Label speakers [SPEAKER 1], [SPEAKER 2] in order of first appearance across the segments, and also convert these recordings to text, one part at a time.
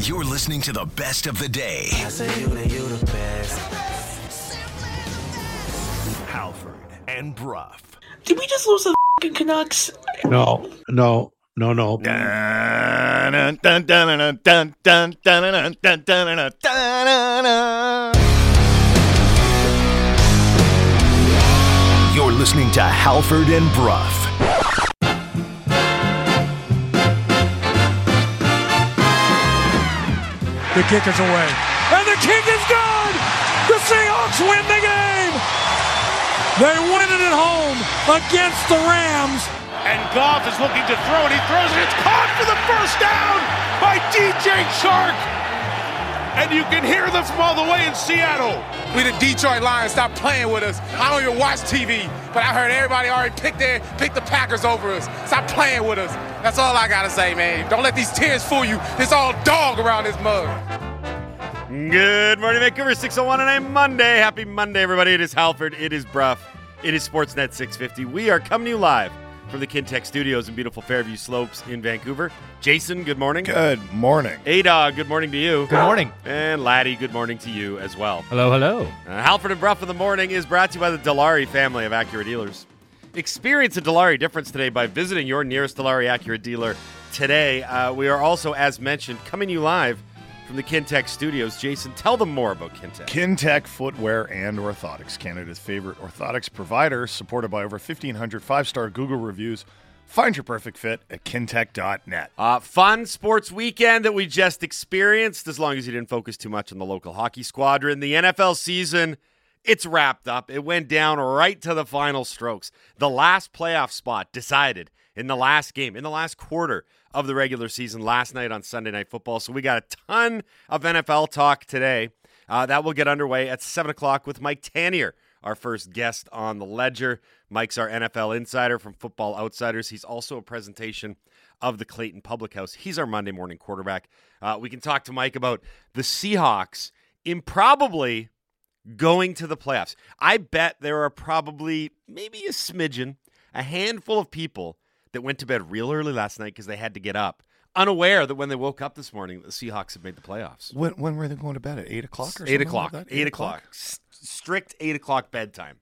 [SPEAKER 1] You're listening to the best of the day.
[SPEAKER 2] I say you the you the best.
[SPEAKER 1] Halford and Bruff.
[SPEAKER 3] Did we just lose the fucking Canucks?
[SPEAKER 4] No, no, no, no.
[SPEAKER 1] You're listening to Halford and Bruff.
[SPEAKER 5] The kick is away. And the kick is good! The Seahawks win the game! They win it at home against the Rams.
[SPEAKER 6] And Goff is looking to throw it. He throws it. It's caught for the first down by DJ Chark. And you can hear them from all the way in Seattle.
[SPEAKER 7] We the Detroit Lions. Stop playing with us. I don't even watch TV, but I heard everybody already picked their pick the Packers over us. Stop playing with us. That's all I gotta say, man. Don't let these tears fool you. It's all dog around this mug.
[SPEAKER 8] Good morning, Vancouver 601 on a Monday. Happy Monday, everybody. It is Halford. It is Bruff. It is Sportsnet 650. We are coming to you live from the Kintec Studios in beautiful Fairview Slopes in Vancouver. Jason, good morning.
[SPEAKER 9] Good morning.
[SPEAKER 8] A-Dog, good morning to you.
[SPEAKER 10] Good morning.
[SPEAKER 8] And Laddie, good morning to you as well.
[SPEAKER 10] Hello, hello.
[SPEAKER 8] Uh, Halford and Bruff in the morning is brought to you by the Dilawri family of Acura dealers. Experience a Dilawri difference today by visiting your nearest Dilawri Acura dealer today. Uh, we are also, as mentioned, coming you live from the Kintec studios. Jason, tell them more about Kintec.
[SPEAKER 9] Kintec Footwear and Orthotics, Canada's favorite orthotics provider, supported by over 1,500 five star Google reviews. Find your perfect fit at kintec.net.
[SPEAKER 8] Uh, fun sports weekend that we just experienced, as long as you didn't focus too much on the local hockey squadron. The NFL season, it's wrapped up. It went down right to the final strokes. The last playoff spot decided in the last game, in the last quarter of the regular season last night on Sunday Night Football. So we got a ton of NFL talk today. Uh, that will get underway at 7 o'clock with Mike Tanier, our first guest on the ledger. Mike's our NFL insider from Football Outsiders. He's also a presentation of the Clayton Public House. He's our Monday morning quarterback. Uh, we can talk to Mike about the Seahawks improbably going to the playoffs. I bet there are probably maybe a smidgen, a handful of people that went to bed real early last night because they had to get up, unaware that when they woke up this morning, the Seahawks had made the playoffs.
[SPEAKER 9] When, when were they going to bed? At 8 o'clock or
[SPEAKER 8] Eight
[SPEAKER 9] something
[SPEAKER 8] o'clock.
[SPEAKER 9] like that?
[SPEAKER 8] Eight, o'clock. S- strict eight o'clock bedtime.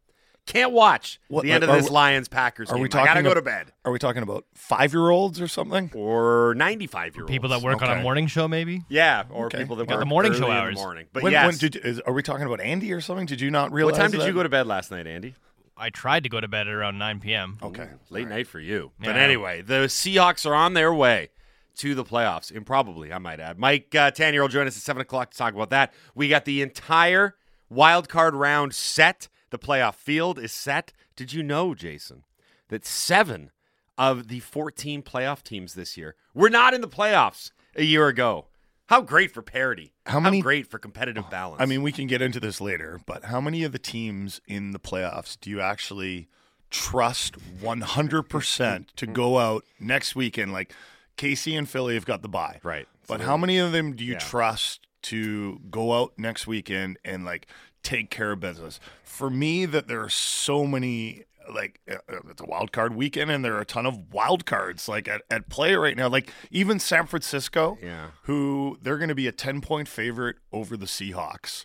[SPEAKER 8] Can't watch
[SPEAKER 9] What,
[SPEAKER 8] the end of this Lions Packers
[SPEAKER 9] Are
[SPEAKER 8] game.
[SPEAKER 9] we
[SPEAKER 8] I
[SPEAKER 9] talking
[SPEAKER 8] gotta go
[SPEAKER 9] ab-
[SPEAKER 8] to bed.
[SPEAKER 9] Are we talking about five year olds or something?
[SPEAKER 8] Or ninety-five year olds.
[SPEAKER 10] People that work on a morning show, maybe?
[SPEAKER 8] Yeah, or
[SPEAKER 9] Okay.
[SPEAKER 8] people that
[SPEAKER 10] Got
[SPEAKER 8] work
[SPEAKER 10] the morning
[SPEAKER 8] early
[SPEAKER 10] show
[SPEAKER 8] in the
[SPEAKER 10] hours.
[SPEAKER 8] morning. But
[SPEAKER 9] when,
[SPEAKER 8] yes,
[SPEAKER 9] when did is, are we talking about Andy or something? Did you not realize?
[SPEAKER 8] what time did
[SPEAKER 9] that?
[SPEAKER 8] you go to bed last night, Andy?
[SPEAKER 10] I tried to go to bed at around 9 p.m.
[SPEAKER 9] Okay.
[SPEAKER 8] Late night for you.
[SPEAKER 10] Yeah.
[SPEAKER 8] But anyway, the Seahawks are on their way to the playoffs. Improbably, I might add. Mike uh, Tanier will join us at 7 o'clock to talk about that. We got the entire wild card round set. The playoff field is set. Did you know, Jason, that seven of the 14 playoff teams this year were not in the playoffs a year ago? How great for parity.
[SPEAKER 9] How many-
[SPEAKER 8] great for competitive balance.
[SPEAKER 9] I mean, we can get into this later, but how many of the teams in the playoffs do you actually trust 100% to go out next weekend? Like Casey and Philly have got the bye.
[SPEAKER 8] Right.
[SPEAKER 9] But
[SPEAKER 8] So-
[SPEAKER 9] how many of them do you
[SPEAKER 8] Yeah.
[SPEAKER 9] trust to go out next weekend and like take care of business? For me, that there are so many like uh, uh, it's a wild card weekend and there are a ton of wild cards like at, at play right now like even san francisco
[SPEAKER 8] Yeah.
[SPEAKER 9] who they're going to be a 10 point favorite over the seahawks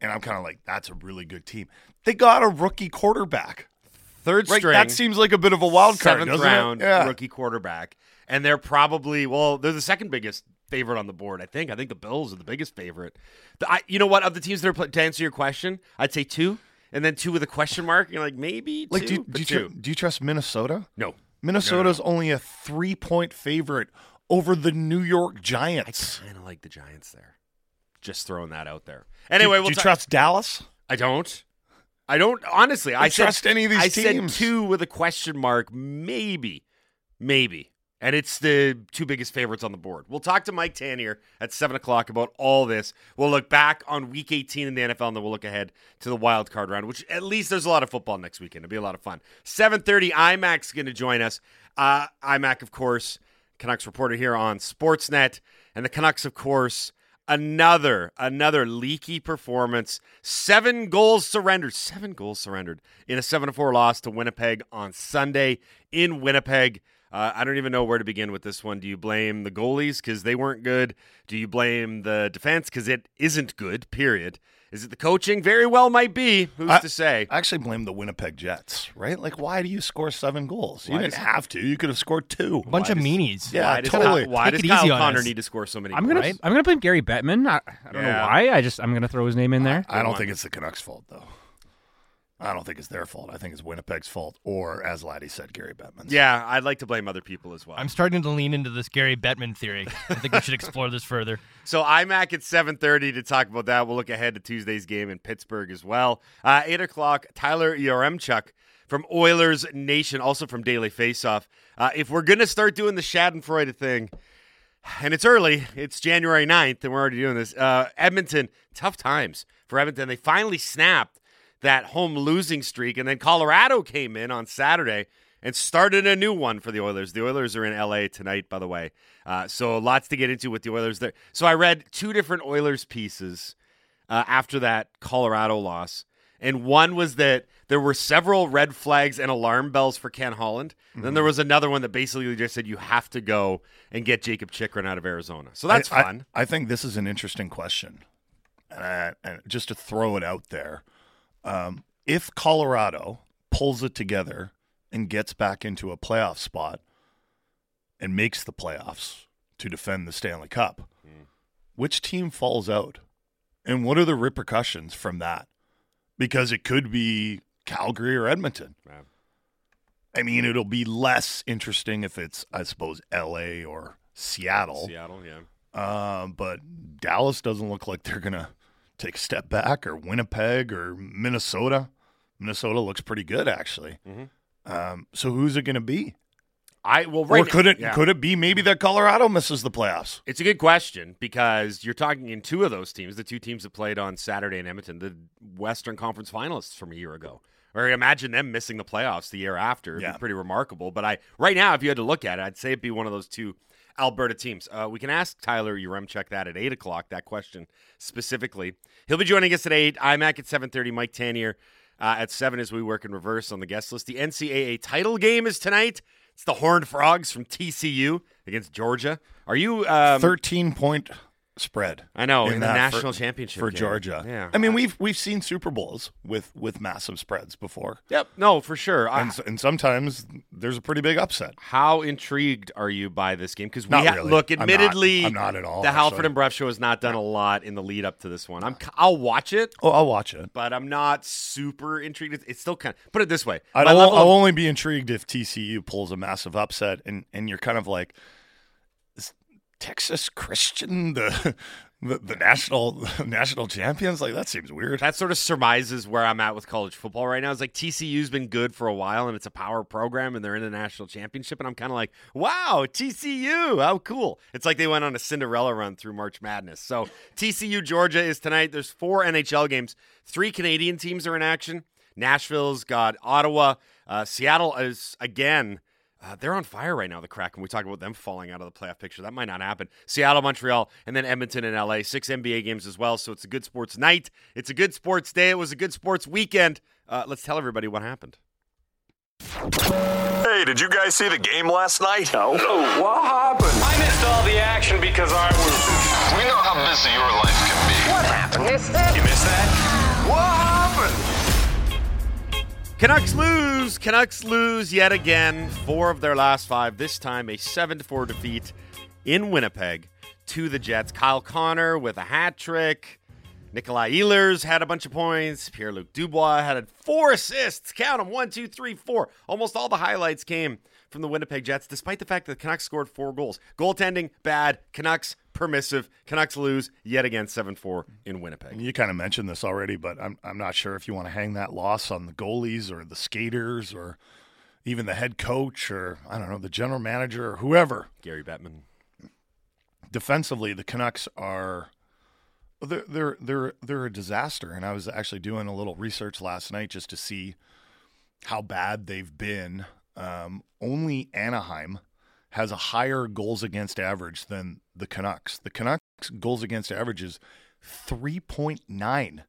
[SPEAKER 9] and i'm kind of like that's a really good team they got a rookie quarterback
[SPEAKER 8] third
[SPEAKER 9] right
[SPEAKER 8] string.
[SPEAKER 9] that seems like a bit of a wild card
[SPEAKER 8] seventh round?
[SPEAKER 9] Yeah.
[SPEAKER 8] rookie quarterback, and they're probably well, they're the second biggest favorite on the board. I think. I think the Bills are the biggest favorite. The, I, you know what? Of the teams that are to answer your question, I'd say two, and then two with a question mark. You're like maybe
[SPEAKER 9] like
[SPEAKER 8] two,
[SPEAKER 9] do, you- do, you
[SPEAKER 8] two.
[SPEAKER 9] tr- do you trust minnesota
[SPEAKER 8] no,
[SPEAKER 9] minnesota's only a three point favorite over the new york Giants.
[SPEAKER 8] I kind of like the Giants there. Just throwing that out there. Anyway,
[SPEAKER 9] do,
[SPEAKER 8] we'll
[SPEAKER 9] do you
[SPEAKER 8] ta-
[SPEAKER 9] trust dallas
[SPEAKER 8] I don't. I don't honestly. I said,
[SPEAKER 9] trust any of these
[SPEAKER 8] I
[SPEAKER 9] teams.
[SPEAKER 8] said two with a question mark, maybe, maybe, and it's the two biggest favorites on the board. We'll talk to Mike Tanier at seven o'clock about all this. We'll look back on Week 18 in the NFL, and then we'll look ahead to the wild card round. Which at least there's a lot of football next weekend. It'll be a lot of fun. Seven thirty, IMAC's going to join us. Uh, IMAC, of course, Canucks reporter here on Sportsnet, and the Canucks, of course another another leaky performance seven goals surrendered seven goals surrendered in a seven to four loss to winnipeg on sunday in winnipeg Uh, I don't even know where to begin with this one. Do you blame the goalies because they weren't good? Do you blame the defense because it isn't good? Period. Is it the coaching? Very well might be. Who's
[SPEAKER 9] I-
[SPEAKER 8] to say?
[SPEAKER 9] I actually blame the Winnipeg Jets, right? Like, why do you score seven goals? You
[SPEAKER 8] Why
[SPEAKER 9] didn't
[SPEAKER 8] does-
[SPEAKER 9] have to. You could have scored two.
[SPEAKER 10] A bunch
[SPEAKER 8] Why
[SPEAKER 10] of
[SPEAKER 8] does-
[SPEAKER 10] meanies.
[SPEAKER 9] Yeah,
[SPEAKER 8] why does,
[SPEAKER 9] totally.
[SPEAKER 8] Kyle, why
[SPEAKER 10] Take
[SPEAKER 8] does Kyle Connor need to score so many
[SPEAKER 11] I'm gonna
[SPEAKER 10] Right?
[SPEAKER 11] I'm gonna blame Gary Bettman. I, I don't
[SPEAKER 8] Yeah.
[SPEAKER 11] know why. I just I'm gonna throw his name in there.
[SPEAKER 9] I don't think it's the Canucks' fault, though. I don't think it's their fault. I think it's Winnipeg's fault, or as Laddie said, Gary Bettman's.
[SPEAKER 8] Yeah, I'd like to blame other people as well.
[SPEAKER 10] I'm starting to lean into this Gary Bettman theory. I think we should explore this further.
[SPEAKER 8] So IMAC at 7.30 to talk about that. We'll look ahead to Tuesday's game in Pittsburgh as well. Uh, 8 o'clock, Tyler Yaremchuk from Oilers Nation, also from Daily Faceoff. Uh, if we're going to start doing the Schadenfreude thing, and it's early, it's January 9th, and we're already doing this. Uh, Edmonton, tough times for Edmonton. They finally snapped that home losing streak, and then Colorado came in on Saturday and started a new one for the Oilers. The Oilers are in LA tonight, by the way. Uh, so lots to get into with the Oilers there. So I read two different Oilers pieces uh, after that Colorado loss. And one was that there were several red flags and alarm bells for Ken Holland. Then there was another one that basically just said you have to go and get Jacob Chychrun out of Arizona. So that's
[SPEAKER 9] I- I-
[SPEAKER 8] fun.
[SPEAKER 9] I, think this is an interesting question. And, I, and just to throw it out there, um, if Colorado pulls it together and gets back into a playoff spot and makes the playoffs to defend the Stanley Cup, which team falls out? And what are the repercussions from that? Because it could be Calgary or Edmonton. I mean, it'll be less interesting if it's, I suppose, LA or Seattle.
[SPEAKER 8] Seattle, yeah.
[SPEAKER 9] Um, but Dallas doesn't look like they're gonna take a step back, or Winnipeg, or Minnesota. Minnesota looks pretty good, actually. Um, so who's it gonna be?
[SPEAKER 8] I well, right
[SPEAKER 9] or could it
[SPEAKER 8] yeah.
[SPEAKER 9] could it be maybe that Colorado misses the playoffs?
[SPEAKER 8] It's a good question because you're talking in two of those teams, the two teams that played on Saturday in Edmonton, the Western Conference finalists from a year ago. Or imagine them missing the playoffs the year after. It'd
[SPEAKER 9] Yeah.
[SPEAKER 8] be pretty remarkable. But I right now, if you had to look at it, I'd say it'd be one of those two Alberta teams. Uh, we can ask Tyler Yaremchuk that at eight o'clock. That question specifically. He'll be joining us at eight. IMAC at seven thirty. Mike Tanier uh, at seven as we work in reverse on the guest list. The NCAA title game is tonight. It's the Horned Frogs from TCU against Georgia. Are you um,
[SPEAKER 9] Thirteen point spread.
[SPEAKER 8] I know, in the national
[SPEAKER 9] for,
[SPEAKER 8] championship
[SPEAKER 9] for
[SPEAKER 8] game.
[SPEAKER 9] Georgia.
[SPEAKER 8] Yeah.
[SPEAKER 9] I mean we've we've seen Super Bowls with with massive spreads before,
[SPEAKER 8] Yep. No, for sure. I-
[SPEAKER 9] and sometimes there's a pretty big upset.
[SPEAKER 8] how intrigued are you by this game? Because we ha-
[SPEAKER 9] really.
[SPEAKER 8] look,
[SPEAKER 9] I'm not.
[SPEAKER 8] admittedly,
[SPEAKER 9] I'm not at all,
[SPEAKER 8] The Halford and Bruff show has not done a lot in the lead up to this one. I'm, I'll watch it,
[SPEAKER 9] Oh, I'll watch it.
[SPEAKER 8] but I'm not super intrigued. It's- still kind of put it this way.
[SPEAKER 9] I'd
[SPEAKER 8] my
[SPEAKER 9] al-
[SPEAKER 8] level
[SPEAKER 9] I'll
[SPEAKER 8] of-
[SPEAKER 9] only be intrigued if TCU pulls a massive upset, and, and you're kind of like, Texas Christian the the, the national national champions? Like that seems weird.
[SPEAKER 8] that sort of surmises where I'm at with college football right now. It's like TCU's been good for a while, and it's a power program, and they're in the national championship, and I'm kind of like, wow, TCU, how cool! It's like they went on a Cinderella run through March Madness. So TCU Georgia is tonight. There's four NHL games. Three Canadian teams are in action. Nashville's got Ottawa. Uh, Seattle is again. Uh, they're on fire right now, the Kraken. We talk about them falling out of the playoff picture. That might not happen. Seattle, Montreal, and then Edmonton and LA. Six NBA games as well. So it's a good sports night. It's a good sports day. It was a good sports weekend. Uh, let's tell everybody what happened.
[SPEAKER 12] Hey, did you guys see the game last night?
[SPEAKER 2] No. what happened? I missed all the action because I was.
[SPEAKER 12] We know how busy your life can be.
[SPEAKER 2] What happened? Missed it? You missed that?
[SPEAKER 8] Canucks lose. Canucks lose yet again. Four of their last five. This time a 7 4 defeat in Winnipeg to the Jets. Kyle Connor with a hat trick. Nikolaj Ehlers had a bunch of points. Pierre Luc Dubois had four assists. Count them one, two, three, four. Almost all the highlights came from the Winnipeg Jets, despite the fact that the Canucks scored four goals. Goaltending, bad. Canucks, permissive. Canucks lose yet again 7 4 in Winnipeg.
[SPEAKER 9] You kind of mentioned this already, but I'm I'm not sure if you want to hang that loss on the goalies or the skaters or even the head coach or I don't know the general manager or whoever.
[SPEAKER 8] Gary Bettman.
[SPEAKER 9] Defensively, the Canucks are they're they're they're they're a disaster. And I was actually doing a little research last night just to see how bad they've been. Um, only Anaheim has a higher goals against average than the Canucks. The Canucks goals against average is 3.9.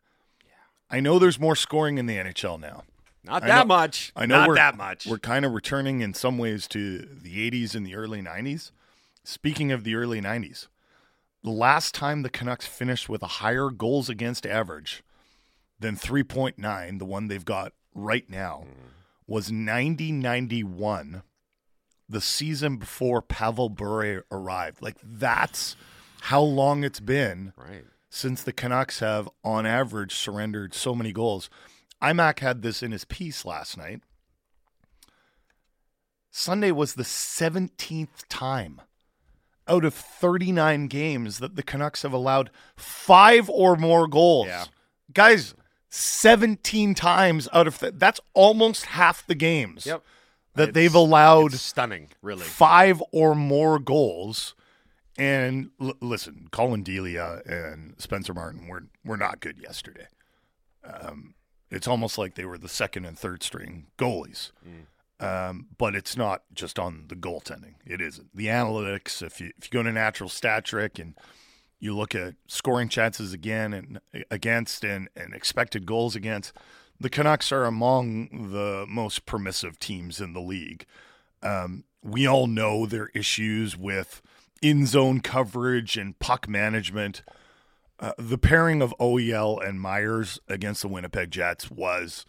[SPEAKER 9] I know there's more scoring in the NHL now.
[SPEAKER 8] Not
[SPEAKER 9] I
[SPEAKER 8] that
[SPEAKER 9] know-
[SPEAKER 8] much.
[SPEAKER 9] I know
[SPEAKER 8] Not
[SPEAKER 9] we're,
[SPEAKER 8] that much.
[SPEAKER 9] We're kind of returning in some ways to the 80s and the early 90s. Speaking of the early 90s, the last time the Canucks finished with a higher goals against average than 3.9, the one they've got right now, mm. was 90 91, the season before Pavel Bure arrived. Like, that's how long it's been
[SPEAKER 8] Right.
[SPEAKER 9] since the Canucks have, on average, surrendered so many goals. IMAC had this in his piece last night. Sunday was the 17th time out of 39 games that the Canucks have allowed five or more goals.
[SPEAKER 8] Yeah.
[SPEAKER 9] Guys, 17 times out of th- that's almost half the games
[SPEAKER 8] Yep.
[SPEAKER 9] That
[SPEAKER 8] It's-
[SPEAKER 9] they've allowed
[SPEAKER 8] stunning, really.
[SPEAKER 9] five or more goals. And l- listen, Collin Delia and Spencer Martin were were not good yesterday. Um, it's almost like they were the second and third string goalies. Um, but it's not just on the goaltending. It isn't the analytics. If you if you go to natural stat trick and you look at scoring chances again and against and, and expected goals against, the Canucks are among the most permissive teams in the league. Um, we all know their issues with in zone coverage and puck management. Uh, the pairing of OEL and Myers against the Winnipeg Jets was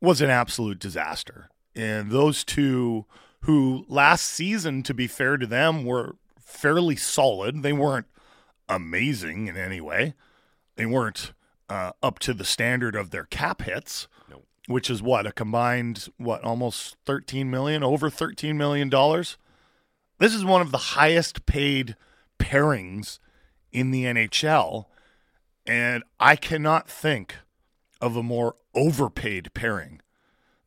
[SPEAKER 9] was an absolute disaster. And those two, who last season, to be fair to them, were fairly solid. They weren't amazing in any way. They weren't uh, up to the standard of their cap hits,
[SPEAKER 8] No.
[SPEAKER 9] which is what a combined what almost thirteen million, over thirteen million dollars. This is one of the highest paid pairings in the NHL, and I cannot think of a more overpaid pairing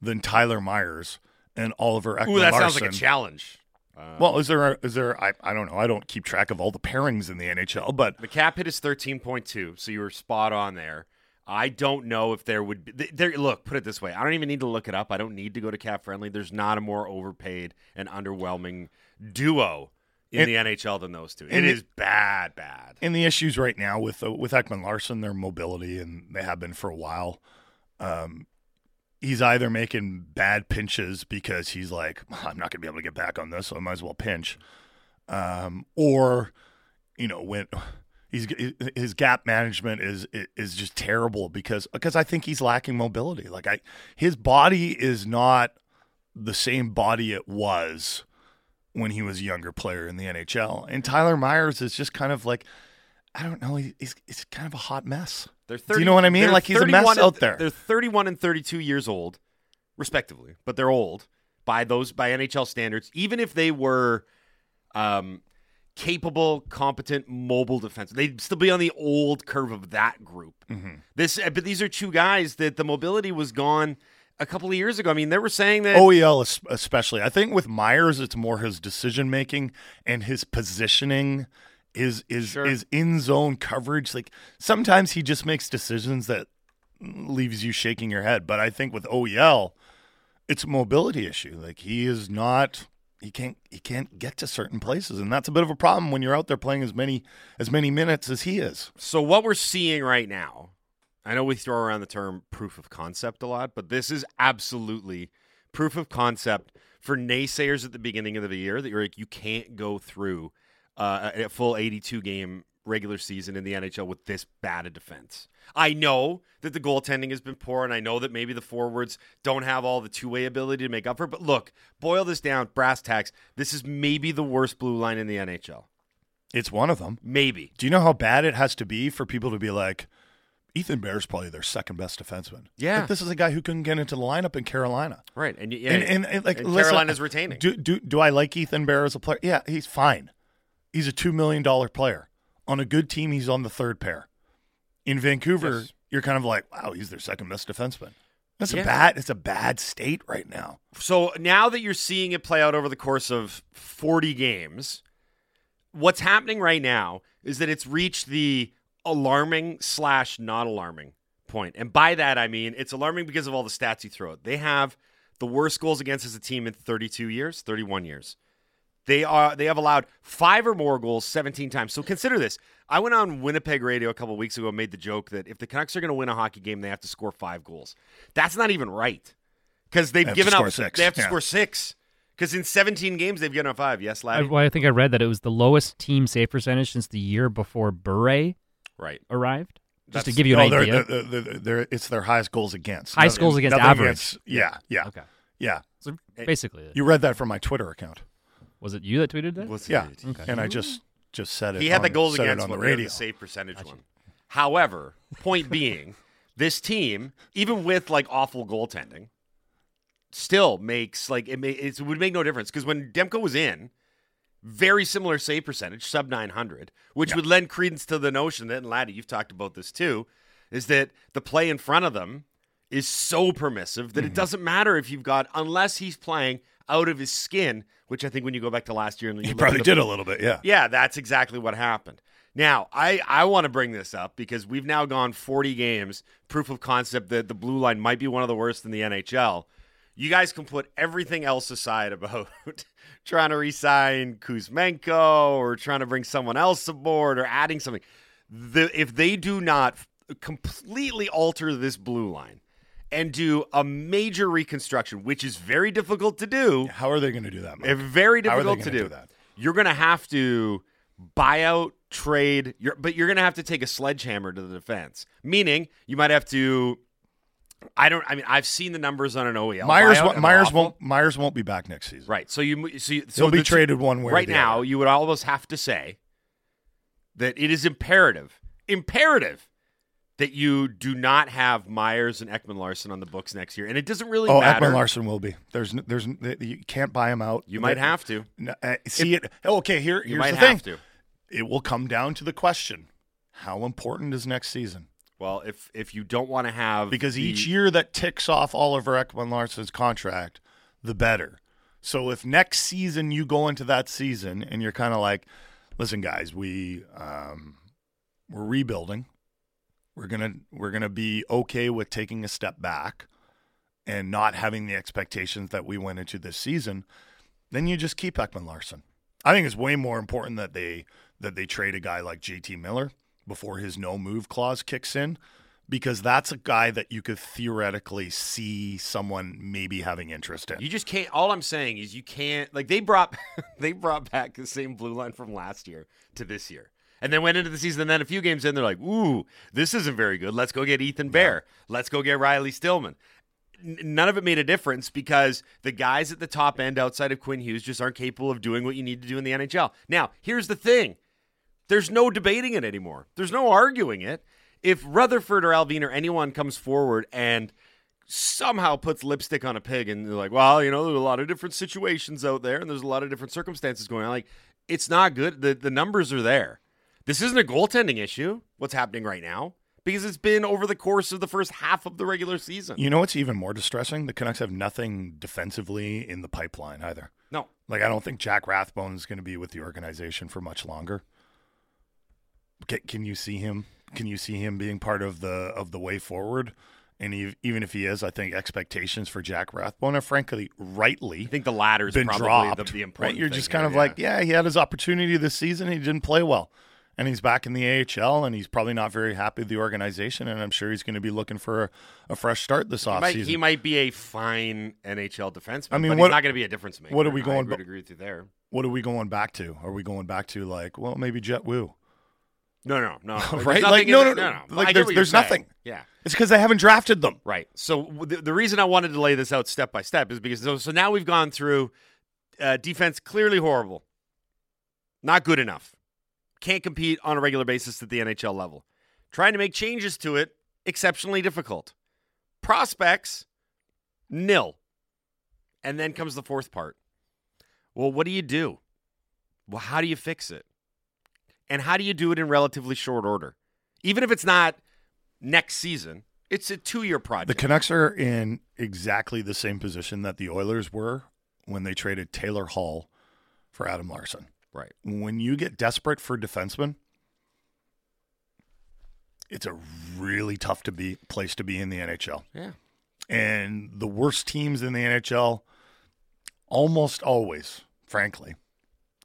[SPEAKER 9] than Tyler Myers and Oliver Ekman
[SPEAKER 8] Ooh, that sounds like a challenge. Uh,
[SPEAKER 9] Well, is there a, is there I, I don't know. I don't keep track of all the pairings in the NHL, but
[SPEAKER 8] The cap hit is 13.2, so you were spot on there. I don't know if there would be. There, look, put it this way: I don't even need to look it up. I don't need to go to Cap Friendly. There's not a more overpaid and underwhelming duo in
[SPEAKER 9] And-
[SPEAKER 8] the NHL than those two. It
[SPEAKER 9] and
[SPEAKER 8] is
[SPEAKER 9] it-
[SPEAKER 8] bad, bad.
[SPEAKER 9] And the issues right now with uh, with Ekman-Larsson, their mobility, and they have been for a while. Um, he's either making bad pinches because he's like, I'm not going to be able to get back on this, so I might as well pinch, um, or you know when he's his gap management is is just terrible because because I think he's lacking mobility. Like I, his body is not the same body it was when he was a younger player in the NHL. And Tyler Myers is just kind of like, I don't know, he's, he's kind of a hot mess.
[SPEAKER 8] They're
[SPEAKER 9] Do you know what I mean? Like, he's a
[SPEAKER 8] 31
[SPEAKER 9] mess
[SPEAKER 8] and-
[SPEAKER 9] out there.
[SPEAKER 8] They're 31 and 32 years old, respectively, but they're old by those by NHL standards. Even if they were um, capable, competent, mobile defense, they'd still be on the old curve of that group.
[SPEAKER 9] Mm-hmm.
[SPEAKER 8] This, but these are two guys that the mobility was gone a couple of years ago. I mean, they were saying that.
[SPEAKER 9] OEL es- especially. I think with Myers, it's more his decision making and his positioning, his is
[SPEAKER 8] Sure.
[SPEAKER 9] his in zone coverage. Like sometimes he just makes decisions that leaves you shaking your head. But I think with OEL, it's a mobility issue. Like he is not. He can't. He can't get to certain places, and that's a bit of a problem when you're out there playing as many as many minutes as he is.
[SPEAKER 8] So what we're seeing right now, I know we throw around the term proof of concept a lot, but this is absolutely proof of concept for naysayers at the beginning of the year that you're like you can't go through uh, a full 82 game regular season in the NHL with this bad a defense. I know that the goaltending has been poor, and I know that maybe the forwards don't have all the two way ability to make up for it. But look, boil this down, brass tacks. This is maybe the worst blue line in the NHL.
[SPEAKER 9] It's one of them.
[SPEAKER 8] Maybe.
[SPEAKER 9] Do you know how bad it has to be for people to be like, Ethan Bear's probably their second best defenseman?
[SPEAKER 8] Yeah.
[SPEAKER 9] Like, this is a guy who couldn't get into the lineup in Carolina.
[SPEAKER 8] Right, and yeah,
[SPEAKER 9] and, and, and, like
[SPEAKER 8] and
[SPEAKER 9] listen,
[SPEAKER 8] Carolina's retaining.
[SPEAKER 9] Do, do do I like Ethan Bear as a player? Yeah, he's fine. He's a two million dollar player. On a good team, he's on the third pair. In Vancouver,
[SPEAKER 8] Yes.
[SPEAKER 9] you're kind of like, wow, he's their second best defenseman. That's
[SPEAKER 8] Yeah.
[SPEAKER 9] a bad. It's a bad state right now.
[SPEAKER 8] So now that you're seeing it play out over the course of 40 games, what's happening right now is that it's reached the alarming slash not alarming point. And by that, I mean it's alarming because of all the stats you throw out. They have the worst goals against as a team in 32 years, 31 years. They are they have allowed five or more goals 17 times. So consider this. I went on Winnipeg radio a couple weeks ago and made the joke that if the Canucks are going to win a hockey game, they have to score five goals. That's not even right because they've
[SPEAKER 9] They
[SPEAKER 8] given up
[SPEAKER 9] six,
[SPEAKER 8] They have to
[SPEAKER 9] yeah.
[SPEAKER 8] score six because in 17 games they've given up five. Yes,
[SPEAKER 11] I, well, I think I read that it was the lowest team save percentage since the year before Bure
[SPEAKER 8] right.
[SPEAKER 11] arrived. Just to give you
[SPEAKER 9] No,
[SPEAKER 11] an
[SPEAKER 9] they're,
[SPEAKER 11] idea.
[SPEAKER 9] they're, they're, they're- it's their highest goals against.
[SPEAKER 11] Highest goals against average.
[SPEAKER 9] against- yeah, yeah,
[SPEAKER 11] Okay.
[SPEAKER 9] yeah.
[SPEAKER 11] So basically,
[SPEAKER 9] You read that from my Twitter account.
[SPEAKER 11] Was it you that tweeted that?
[SPEAKER 8] What's
[SPEAKER 9] Yeah,
[SPEAKER 8] it?
[SPEAKER 9] and I just just said it.
[SPEAKER 8] He had the
[SPEAKER 9] on-
[SPEAKER 8] goals against
[SPEAKER 9] on the
[SPEAKER 8] one, we
[SPEAKER 9] radio.
[SPEAKER 8] the save percentage one. However, point being, this team, even with like awful goaltending, still makes like it, may, it would make no difference because when Demko was in, very similar save percentage, sub 900, which would lend credence to the notion that, and Laddie, you've talked about this too, is that the play in front of them is so permissive that it
[SPEAKER 9] Mm-hmm.
[SPEAKER 8] doesn't matter if you've got, unless he's playing out of his skin, which I think when you go back to last year and you
[SPEAKER 9] He probably did a little bit, yeah.
[SPEAKER 8] yeah, that's exactly what happened. Now, I, I want to bring this up because we've now gone 40 games, proof of concept that the blue line might be one of the worst in the NHL. You guys can put everything else aside about trying to re-sign Kuzmenko or trying to bring someone else aboard or adding something. The, if they do not completely alter this blue line and do a major reconstruction, which is very difficult to do,
[SPEAKER 9] How are they going to do that? Mike?
[SPEAKER 8] it's very
[SPEAKER 9] How are they
[SPEAKER 8] difficult to do.
[SPEAKER 9] do that?
[SPEAKER 8] You're going to have to buy out, trade, you're, but you're going to have to take a sledgehammer to the defense. Meaning, you might have to. I don't. I mean, I've seen the numbers on an OEL.
[SPEAKER 9] Myers
[SPEAKER 8] buyout,
[SPEAKER 9] won't, Myers won't Myers won't be back next season.
[SPEAKER 8] Right. So you. So, you, so
[SPEAKER 9] He'll be traded one way or
[SPEAKER 8] Right now,
[SPEAKER 9] other.
[SPEAKER 8] you would almost have to say that it is imperative, imperative that you do not have Myers and Ekman-Larsson on the books next year, and it doesn't really
[SPEAKER 9] Oh,
[SPEAKER 8] matter.
[SPEAKER 9] Ekman-Larsson will be. There's there's you can't buy him out.
[SPEAKER 8] You might have to.
[SPEAKER 9] No, uh, see it. Okay, here
[SPEAKER 8] You
[SPEAKER 9] here's
[SPEAKER 8] might have
[SPEAKER 9] thing.
[SPEAKER 8] to.
[SPEAKER 9] It will come down to the question: How important is next season?
[SPEAKER 8] Well, if if you don't want to have
[SPEAKER 9] Because
[SPEAKER 8] the-
[SPEAKER 9] each year that ticks off Oliver Ekman-Larsson's contract, the better. So if next season you go into that season and you're kind of like, listen, guys, we um, we're rebuilding. We're gonna we're gonna be okay with taking a step back and not having the expectations that we went into this season. Then you just keep Ekman-Larsson. I think it's way more important that they that they trade a guy like JT Miller before his no move clause kicks in because that's a guy that you could theoretically see someone maybe having interest in.
[SPEAKER 8] You just can't. All I'm saying is you can't. Like they brought they brought back the same blue line from last year to this year, and then went into the season. And then a few games in, they're like, "Ooh, this isn't very good. Let's go get Ethan Bear. Let's go get Riley Stillman." N- None of it made a difference because the guys at the top end outside of Quinn Hughes just aren't capable of doing what you need to do in the NHL. Now, here's the thing. There's no debating it anymore. There's no arguing it. If Rutherford or Allvin or anyone comes forward and somehow puts lipstick on a pig and they're like, well, you know, there's a lot of different situations out there and there's a lot of different circumstances going on. Like, it's not good. The the numbers are there. This isn't a goaltending issue, what's happening right now, because it's been over the course of the first half of the regular season.
[SPEAKER 9] You know what's even more distressing? The Canucks have nothing defensively in the pipeline either.
[SPEAKER 8] No.
[SPEAKER 9] Like I don't think Jack Rathbone is going to be with the organization for much longer. Can, can you see him? Can you see him being part of the of the way forward? And he, even if he is, I think expectations for Jack Rathbone are frankly rightly
[SPEAKER 8] I think the latter's
[SPEAKER 9] been
[SPEAKER 8] probably
[SPEAKER 9] dropped.
[SPEAKER 8] the, the
[SPEAKER 9] right? You're just kind
[SPEAKER 8] here,
[SPEAKER 9] of
[SPEAKER 8] yeah.
[SPEAKER 9] like, yeah, he had his opportunity this season. He didn't play well. And he's back in the AHL, and he's probably not very happy with the organization. And I'm sure he's going to be looking for a, a fresh start this
[SPEAKER 8] He
[SPEAKER 9] offseason.
[SPEAKER 8] might, he might be a fine NHL defenseman.
[SPEAKER 9] I mean,
[SPEAKER 8] but
[SPEAKER 9] what-
[SPEAKER 8] he's not going to be a difference maker.
[SPEAKER 9] what are we
[SPEAKER 8] I
[SPEAKER 9] going
[SPEAKER 8] would
[SPEAKER 9] bu-
[SPEAKER 8] agree with you there.
[SPEAKER 9] What are we going back to? Are we going back to like, well, maybe Jett Woo?
[SPEAKER 8] No, no, no.
[SPEAKER 9] Right? Like, no,
[SPEAKER 8] the-
[SPEAKER 9] no, no. Like, there's, there's nothing.
[SPEAKER 8] Yeah.
[SPEAKER 9] It's because they haven't drafted them.
[SPEAKER 8] Right. So the, the reason I wanted to lay this out step by step is because so, so now we've gone through uh, defense clearly horrible, not good enough, can't compete on a regular basis at the NHL level. Trying to make changes to it exceptionally difficult. Prospects nil, and then comes the fourth part. Well, what do you do? Well, how do you fix it? And how do you do it in relatively short order? Even if it's not next season, it's a two year project.
[SPEAKER 9] The Canucks are in exactly the same position that the Oilers were when they traded Taylor Hall for Adam Larsson.
[SPEAKER 8] Right.
[SPEAKER 9] When you get desperate for defensemen, it's a really tough to be place to be in the NHL.
[SPEAKER 8] Yeah.
[SPEAKER 9] And the worst teams in the NHL almost always, frankly,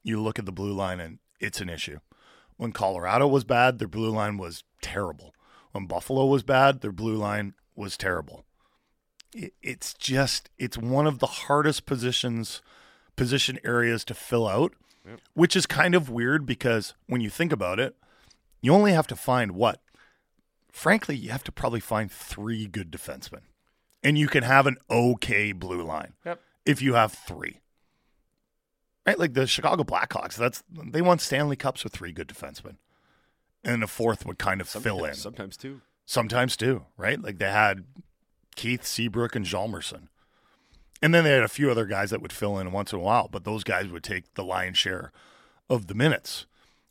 [SPEAKER 9] you look at the blue line and it's an issue. When Colorado was bad, their blue line was terrible. When Buffalo was bad, their blue line was terrible. It, it's just it's one of the hardest positions position areas to fill out,
[SPEAKER 8] Yep.
[SPEAKER 9] which is kind of weird because when you think about it, you only have to find what? Frankly, you have to probably find three good defensemen. And you can have an okay blue line
[SPEAKER 8] Yep.
[SPEAKER 9] if you have three. Right? Like the Chicago Blackhawks, that's they won Stanley Cups with three good defensemen. And the fourth would kind of fill in.
[SPEAKER 8] Sometimes too.
[SPEAKER 9] Sometimes too, right? Like they had Keith Seabrook and Hjalmarsson. And then they had a few other guys that would fill in once in a while, but those guys would take the lion's share of the minutes.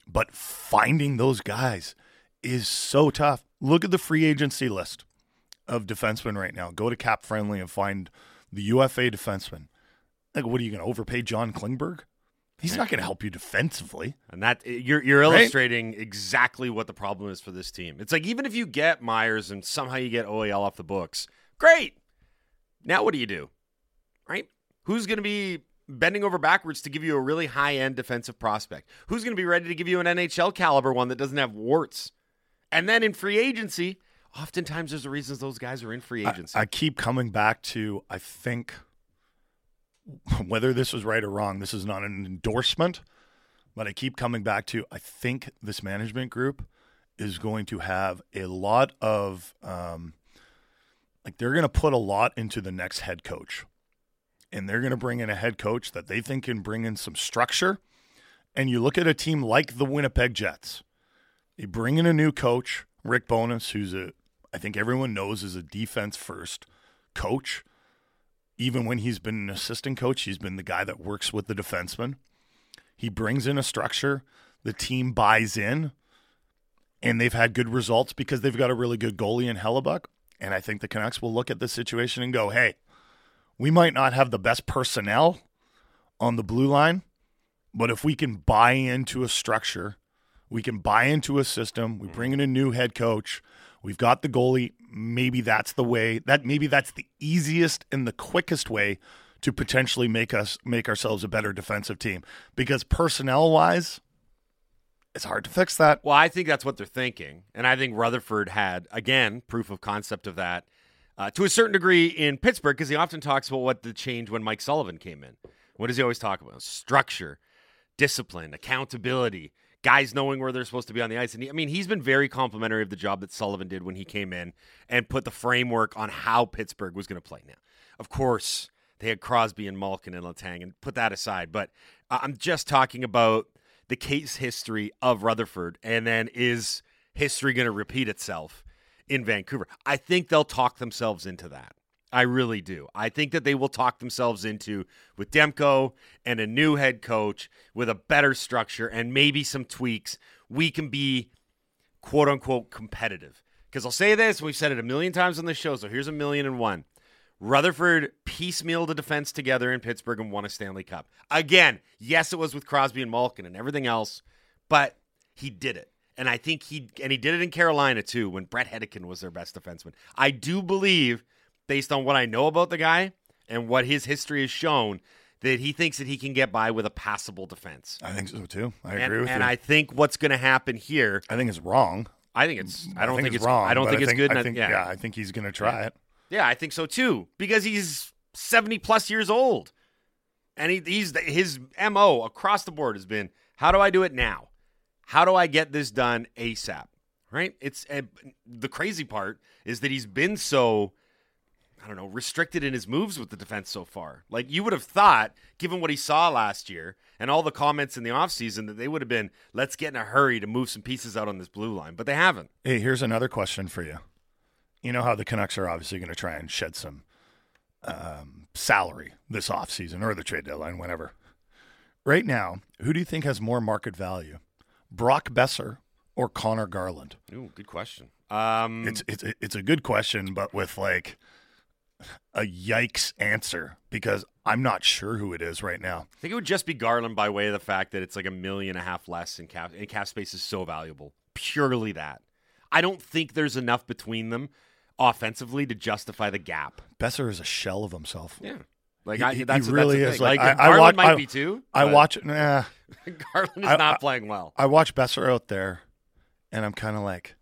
[SPEAKER 9] But finding those guys is so tough. Look at the free agency list of defensemen right now. Go to Cap Friendly and find the UFA defenseman. Like, what are you going to overpay John Klingberg? He's not going to help you defensively.
[SPEAKER 8] And that you're you're
[SPEAKER 9] Right?
[SPEAKER 8] illustrating exactly what the problem is for this team. It's like even if you get Myers and somehow you get OEL off the books, great. Now what do you do? Right? Who's going to be bending over backwards to give you a really high end defensive prospect? Who's going to be ready to give you an NHL caliber one that doesn't have warts? And then in free agency, oftentimes there's the reasons those guys are in free agency.
[SPEAKER 9] I, keep coming back to I think whether this is right or wrong, this is not an endorsement, but I keep coming back to I think this management group is going to have a lot of um, like they're going to put a lot into the next head coach. And they're going to bring in a head coach that they think can bring in some structure. And you look at a team like the Winnipeg Jets. They bring in a new coach, Rick Bowness, who's a I think everyone knows is a defense first coach. Even when he's been an assistant coach, he's been the guy that works with the defenseman. He brings in a structure, the team buys in, and they've had good results because they've got a really good goalie in Hellebuyck. And I think the Canucks will look at this situation and go, hey, we might not have the best personnel on the blue line, but if we can buy into a structure, we can buy into a system, we bring in a new head coach, we've got the goalie, maybe that's the way that maybe that's the easiest and the quickest way to potentially make us make ourselves a better defensive team because personnel wise it's hard to fix that.
[SPEAKER 8] Well, I think that's what they're thinking. And I think Rutherford had, again, proof of concept of that uh, to a certain degree in Pittsburgh because he often talks about what the change when Mike Sullivan came in. What does he always talk about? Structure, discipline, accountability, guys knowing where they're supposed to be on the ice. And he, I mean, he's been very complimentary of the job that Sullivan did when he came in and put the framework on how Pittsburgh was going to play. Now, of course, they had Crosby and Malkin and Letang, and put that aside. But I'm just talking about the case history of Rutherford, and then is history going to repeat itself in Vancouver? I think they'll talk themselves into that. I really do. I think that they will talk themselves into with Demko and a new head coach with a better structure and maybe some tweaks. We can be quote unquote competitive. Because I'll say this, we've said it a million times on this show, so here's a million and one. Rutherford piecemealed the defense together in Pittsburgh and won a Stanley Cup. Again, yes, it was with Crosby and Malkin and everything else, but he did it. And I think he and he did it in Carolina too when Brett Hedican was their best defenseman. I do believe, based on what I know about the guy and what his history has shown, that he thinks that he can get by with a passable defense.
[SPEAKER 9] I think so too. I
[SPEAKER 8] and,
[SPEAKER 9] agree with
[SPEAKER 8] and
[SPEAKER 9] you.
[SPEAKER 8] And I think what's going to happen here.
[SPEAKER 9] I think it's wrong.
[SPEAKER 8] I think it's. I don't think,
[SPEAKER 9] it's
[SPEAKER 8] it's
[SPEAKER 9] wrong.
[SPEAKER 8] I don't think it's good.
[SPEAKER 9] I think,
[SPEAKER 8] yeah.
[SPEAKER 9] yeah, I think he's going to try
[SPEAKER 8] Yeah.
[SPEAKER 9] it.
[SPEAKER 8] Yeah, I think so too because he's 70 plus years old. And he, he's his MO across the board has been how do I do it now? How do I get this done ASAP? Right? It's uh, the crazy part is that he's been so I don't know, restricted in his moves with the defense so far. Like you would have thought, given what he saw last year and all the comments in the offseason, that they would have been, let's get in a hurry to move some pieces out on this blue line. But they haven't.
[SPEAKER 9] Hey, here's another question for you. You know how the Canucks are obviously going to try and shed some um, salary this offseason or the trade deadline, whenever. Right now, who do you think has more market value, Brock Boeser or Conor Garland?
[SPEAKER 8] Ooh, good question. Um,
[SPEAKER 9] It's it's it's a good question, but with like a yikes answer because I'm not sure who it is right now.
[SPEAKER 8] I think it would just be Garland by way of the fact that it's like a million and a half less in cap. And cap space is so valuable. Purely that. I don't think there's enough between them offensively to justify the gap.
[SPEAKER 9] Boeser is a shell of himself.
[SPEAKER 8] Yeah. Like
[SPEAKER 9] He-
[SPEAKER 8] I, that's
[SPEAKER 9] he really
[SPEAKER 8] the
[SPEAKER 9] is. Like,
[SPEAKER 8] Like,
[SPEAKER 9] I, I
[SPEAKER 8] Garland
[SPEAKER 9] watch,
[SPEAKER 8] might
[SPEAKER 9] I,
[SPEAKER 8] be too.
[SPEAKER 9] I watch. Nah,
[SPEAKER 8] Garland is
[SPEAKER 9] I-
[SPEAKER 8] not playing well.
[SPEAKER 9] I watch Boeser out there, and I'm kind of like,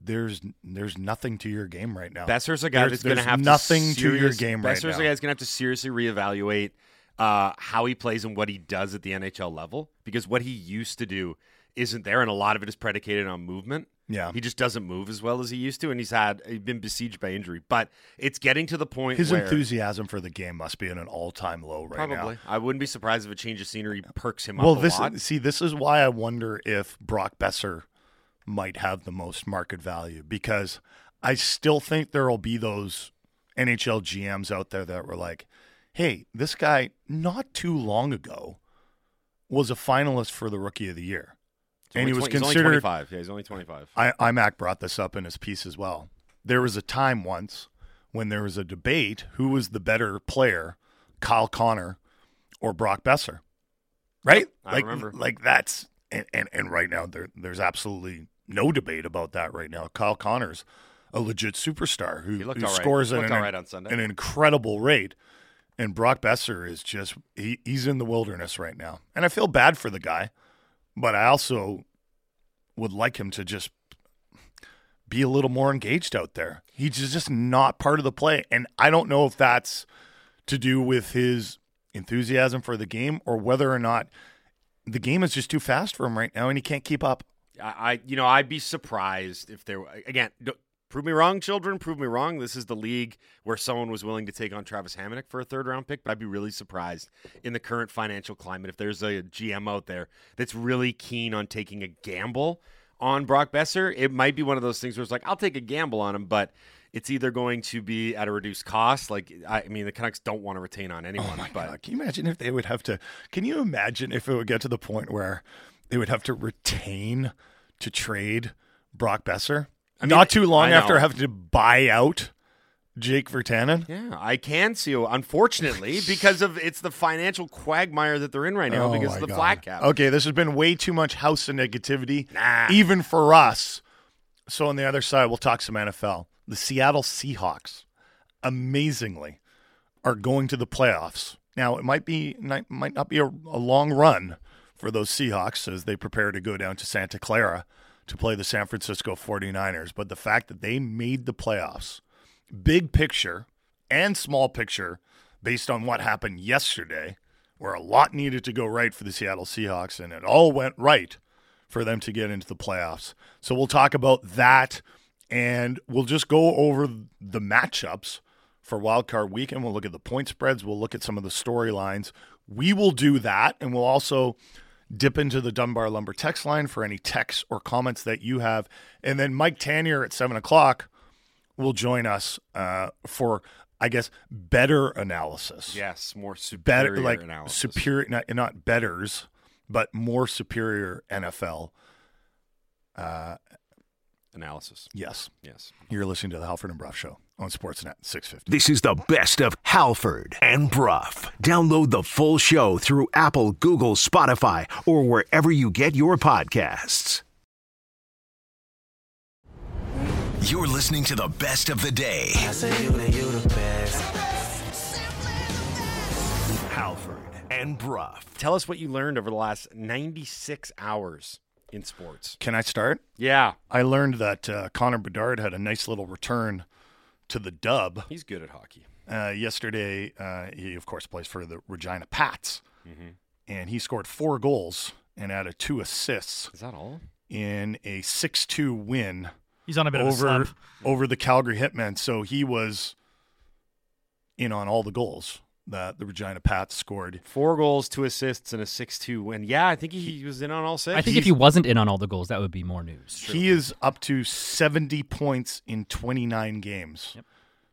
[SPEAKER 9] there's there's nothing to your game right now.
[SPEAKER 8] Boeser's a guy
[SPEAKER 9] There's-
[SPEAKER 8] that's going to have
[SPEAKER 9] nothing
[SPEAKER 8] to,
[SPEAKER 9] to your game right
[SPEAKER 8] Boeser's
[SPEAKER 9] now.
[SPEAKER 8] a guy that's going to have to seriously reevaluate uh, how he plays and what he does at the NHL level because what he used to do isn't there, and a lot of it is predicated on movement.
[SPEAKER 9] Yeah.
[SPEAKER 8] he just doesn't move as well as he used to, and he's had he's been besieged by injury. But it's getting to the point
[SPEAKER 9] His
[SPEAKER 8] where
[SPEAKER 9] enthusiasm for the game must be at an all time low right now.
[SPEAKER 8] probably I wouldn't be surprised if a change of scenery perks him
[SPEAKER 9] Well,
[SPEAKER 8] up a
[SPEAKER 9] this
[SPEAKER 8] lot.
[SPEAKER 9] see, this is why I wonder if Brock Boeser might have the most market value because I still think there will be those NHL GMs out there that were like, "Hey, this guy not too long ago was a finalist for the Rookie of the Year, And he was
[SPEAKER 8] 20 he's only
[SPEAKER 9] considered."
[SPEAKER 8] 25. Yeah, he's only 25.
[SPEAKER 9] I, IMAC brought this up in his piece as well. There was a time once when there was a debate who was the better player, Kyle Connor or Brock Boeser. Right?
[SPEAKER 8] I
[SPEAKER 9] like,
[SPEAKER 8] remember.
[SPEAKER 9] Like that's and, and, and right now there there's absolutely no debate about that right now. Kyle Connor's a legit superstar who,
[SPEAKER 8] He
[SPEAKER 9] who
[SPEAKER 8] right.
[SPEAKER 9] scores at an,
[SPEAKER 8] all right on Sunday.
[SPEAKER 9] an incredible rate. And Brock Boeser is just he, he's in the wilderness right now. And I feel bad for the guy, but I also would like him to just be a little more engaged out there. He's just not part of the play. And I don't know if that's to do with his enthusiasm for the game or whether or not the game is just too fast for him right now and he can't keep up.
[SPEAKER 8] I, you know, I'd be surprised if there again. Prove me wrong, children. Prove me wrong. This is the league where someone was willing to take on Travis Hamonic for a third round pick. But I'd be really surprised in the current financial climate if there's a GM out there that's really keen on taking a gamble on Brock Boeser. It might be one of those things where it's like, I'll take a gamble on him, but it's either going to be at a reduced cost. Like, I, I mean, the Canucks don't want to retain on oh, anyone.
[SPEAKER 9] Oh my
[SPEAKER 8] but
[SPEAKER 9] God. Can you imagine if they would have to? Can you imagine if it would get to the point where they would have to retain to trade Brock Boeser?
[SPEAKER 8] I mean,
[SPEAKER 9] Not too long after having to buy out Jake Virtanen?
[SPEAKER 8] Yeah, I can see. Unfortunately, because of it's the financial quagmire that they're in right now
[SPEAKER 9] Oh
[SPEAKER 8] because of the
[SPEAKER 9] God.
[SPEAKER 8] flat cap.
[SPEAKER 9] Okay, this has been way too much house of negativity,
[SPEAKER 8] Nah.
[SPEAKER 9] even for us. So on the other side, we'll talk some NFL. The Seattle Seahawks, amazingly, are going to the playoffs. Now it might be might might not be a, a long run for those Seahawks as they prepare to go down to Santa Clara to play the San Francisco 49ers. But the fact that they made the playoffs, big picture and small picture, based on what happened yesterday, where a lot needed to go right for the Seattle Seahawks, and it all went right for them to get into the playoffs. So we'll talk about that, and we'll just go over the matchups for Wild Card Weekend. We'll look at the point spreads. We'll look at some of the storylines. We will do that, and we'll also dip into the Dunbar Lumber text line for any texts or comments that you have. And then Mike Tanier at seven o'clock will join us uh, for, I guess, better analysis.
[SPEAKER 8] Yes, more superior
[SPEAKER 9] better, like
[SPEAKER 8] analysis.
[SPEAKER 9] superior, not, not betters, but more superior NFL.
[SPEAKER 8] Analysis.
[SPEAKER 9] yes,
[SPEAKER 8] Yes.
[SPEAKER 9] you're listening to the Halford and Bruff Show on Sportsnet 650.
[SPEAKER 1] This is the best of Halford and Bruff. Download the full show through Apple, Google, Spotify, or wherever you get your podcasts. You're listening to the best of the day. Halford and Bruff.
[SPEAKER 8] Tell us what you learned over the last 96 hours in sports.
[SPEAKER 9] Can I start?
[SPEAKER 8] Yeah,
[SPEAKER 9] I learned that uh, Connor Bedard had a nice little return to the dub.
[SPEAKER 8] he's good at hockey.
[SPEAKER 9] Uh, yesterday, uh, he, of course, plays for the Regina Pats, and he scored four goals and added two assists
[SPEAKER 8] Is that all?
[SPEAKER 9] in a 6 2 win
[SPEAKER 10] He's on a bit of a
[SPEAKER 9] over,
[SPEAKER 10] slump.
[SPEAKER 9] over the Calgary Hitmen. So he was in on all the goals that the Regina Pats scored.
[SPEAKER 8] Four goals, two assists, and a 6 2 win. Yeah, I think he was in on all six.
[SPEAKER 11] I think if he wasn't in on all the goals, that would be more news.
[SPEAKER 9] He is up to 70 points in 29 games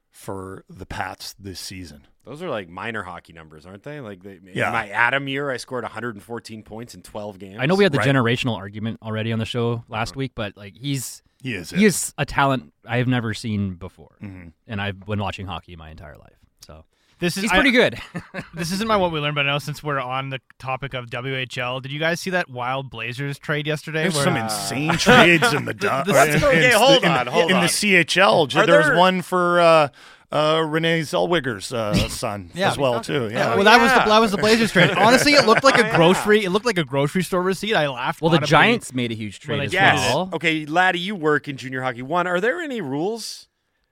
[SPEAKER 9] for the Pats this season.
[SPEAKER 8] Those are like minor hockey numbers, aren't they? Like they,
[SPEAKER 9] Yeah.
[SPEAKER 8] in my atom year, I scored 114 points in 12 games.
[SPEAKER 11] I know we had the
[SPEAKER 9] Right.
[SPEAKER 11] generational argument already on the show last week, but like he's
[SPEAKER 9] He is.
[SPEAKER 11] he
[SPEAKER 9] it.
[SPEAKER 11] is a talent I have never seen before,
[SPEAKER 9] Mm-hmm.
[SPEAKER 11] and I've been watching hockey my entire life. So
[SPEAKER 10] This is
[SPEAKER 11] he's
[SPEAKER 10] I-
[SPEAKER 11] pretty good.
[SPEAKER 10] this isn't my what we learned, but I know since we're on the topic of WHL, did you guys see that Wild Blazers trade yesterday?
[SPEAKER 9] There's
[SPEAKER 10] where-
[SPEAKER 9] some insane trades in the, du-
[SPEAKER 8] the-
[SPEAKER 9] uh, in,
[SPEAKER 8] okay,
[SPEAKER 9] in-
[SPEAKER 8] hold
[SPEAKER 9] in-
[SPEAKER 8] on, hold
[SPEAKER 9] in
[SPEAKER 8] on.
[SPEAKER 9] the CHL.
[SPEAKER 8] Are
[SPEAKER 9] there was one for uh, uh, Renee Zellweger's uh, son
[SPEAKER 10] Yeah.
[SPEAKER 9] as well too. Yeah.
[SPEAKER 10] well, that was the that was the Blazers trade. Honestly, it looked like a grocery. It looked like a grocery store receipt. I laughed.
[SPEAKER 11] Well, the Giants made a huge trade
[SPEAKER 10] I
[SPEAKER 11] as
[SPEAKER 8] Yes.
[SPEAKER 11] well.
[SPEAKER 8] Okay, Laddie, you work in junior hockey. One, are there any rules?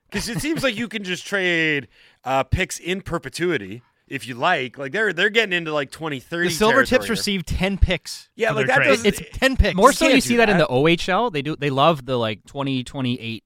[SPEAKER 8] Because it seems like you can just trade uh, picks in perpetuity if you like. Like they're they're getting into like 20, 30
[SPEAKER 10] The Silvertips
[SPEAKER 8] territory here.
[SPEAKER 10] received ten picks.
[SPEAKER 8] Yeah, like
[SPEAKER 10] their
[SPEAKER 8] that
[SPEAKER 10] trade.
[SPEAKER 8] doesn't-
[SPEAKER 10] It's ten picks.
[SPEAKER 11] More so, you see that, in the OHL. They do. They love the like 2028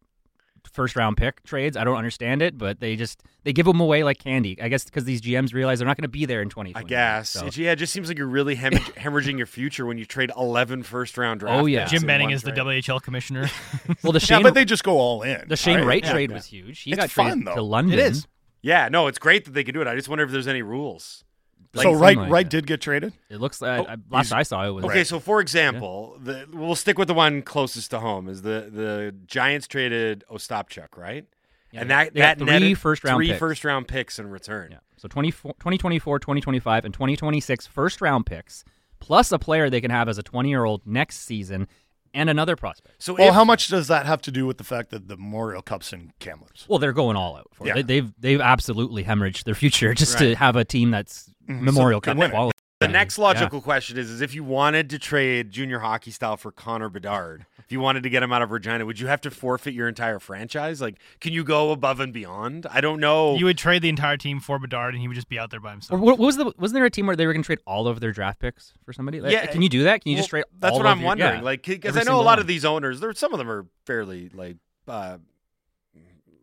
[SPEAKER 11] first round pick trades. I don't understand it, but they just they give them away like candy. I guess because these GMs realize they're not going to be there in 2020.
[SPEAKER 8] I guess.
[SPEAKER 11] So.
[SPEAKER 8] It, yeah, it just seems like you're really hem- hemorrhaging your future when you trade 11 first round draft
[SPEAKER 11] Oh, yeah.
[SPEAKER 10] Jim Benning
[SPEAKER 8] one
[SPEAKER 10] is the
[SPEAKER 8] trade.
[SPEAKER 10] WHL commissioner.
[SPEAKER 11] Well, the
[SPEAKER 9] yeah,
[SPEAKER 11] Shane,
[SPEAKER 9] but they just go all in.
[SPEAKER 11] the Shane
[SPEAKER 9] right?
[SPEAKER 11] Wright
[SPEAKER 9] Yeah.
[SPEAKER 11] trade
[SPEAKER 9] Yeah.
[SPEAKER 11] was huge. He
[SPEAKER 9] It's
[SPEAKER 11] got
[SPEAKER 9] fun,
[SPEAKER 11] traded
[SPEAKER 9] though.
[SPEAKER 11] to London.
[SPEAKER 10] it is.
[SPEAKER 8] Yeah, no, it's great that they can do it. I just wonder if there's any rules.
[SPEAKER 9] So
[SPEAKER 11] Like-
[SPEAKER 9] Wright
[SPEAKER 11] like
[SPEAKER 9] Wright did get traded.
[SPEAKER 11] It looks like
[SPEAKER 8] Oh,
[SPEAKER 11] I, last I saw it was
[SPEAKER 8] Okay, so for example, the, we'll stick with the one closest to home is the the Giants traded Ostapchuk, right?
[SPEAKER 11] Yeah,
[SPEAKER 8] and that
[SPEAKER 11] they
[SPEAKER 8] that
[SPEAKER 11] got three
[SPEAKER 8] netted
[SPEAKER 11] first-round
[SPEAKER 8] three
[SPEAKER 11] picks.
[SPEAKER 8] first round picks in return.
[SPEAKER 11] Yeah. So 24 2024, 2025, and 2026 first round picks, plus a player they can have as a 20 year old next season, and another prospect.
[SPEAKER 8] So
[SPEAKER 9] Well,
[SPEAKER 8] if,
[SPEAKER 9] how much does that have to do with the fact that the Memorial Cup's in Kamloops?
[SPEAKER 11] Well, they're going all out for
[SPEAKER 9] Yeah.
[SPEAKER 11] it. They, they've they've absolutely hemorrhaged their future just to have a team that's
[SPEAKER 9] Mm-hmm.
[SPEAKER 11] Memorial
[SPEAKER 9] So
[SPEAKER 11] Cup
[SPEAKER 9] win
[SPEAKER 11] quality.
[SPEAKER 8] the next
[SPEAKER 11] Yeah.
[SPEAKER 8] logical question is: is if you wanted to trade junior hockey style for Connor Bedard, if you wanted to get him out of Regina, would you have to forfeit your entire franchise? Like, can you go above and beyond? I don't know.
[SPEAKER 10] You would trade the entire team for Bedard, and he would just be out there by himself.
[SPEAKER 11] what what was the wasn't there a team where they were going to trade all of their draft picks for somebody? Like,
[SPEAKER 8] Yeah,
[SPEAKER 11] can you do that? Can you just trade?
[SPEAKER 8] That's
[SPEAKER 11] all
[SPEAKER 8] what
[SPEAKER 11] of
[SPEAKER 8] I'm
[SPEAKER 11] your-
[SPEAKER 8] wondering.
[SPEAKER 11] yeah,
[SPEAKER 8] like, because I know a lot
[SPEAKER 11] one.
[SPEAKER 8] of these owners. There, some of them are fairly like uh,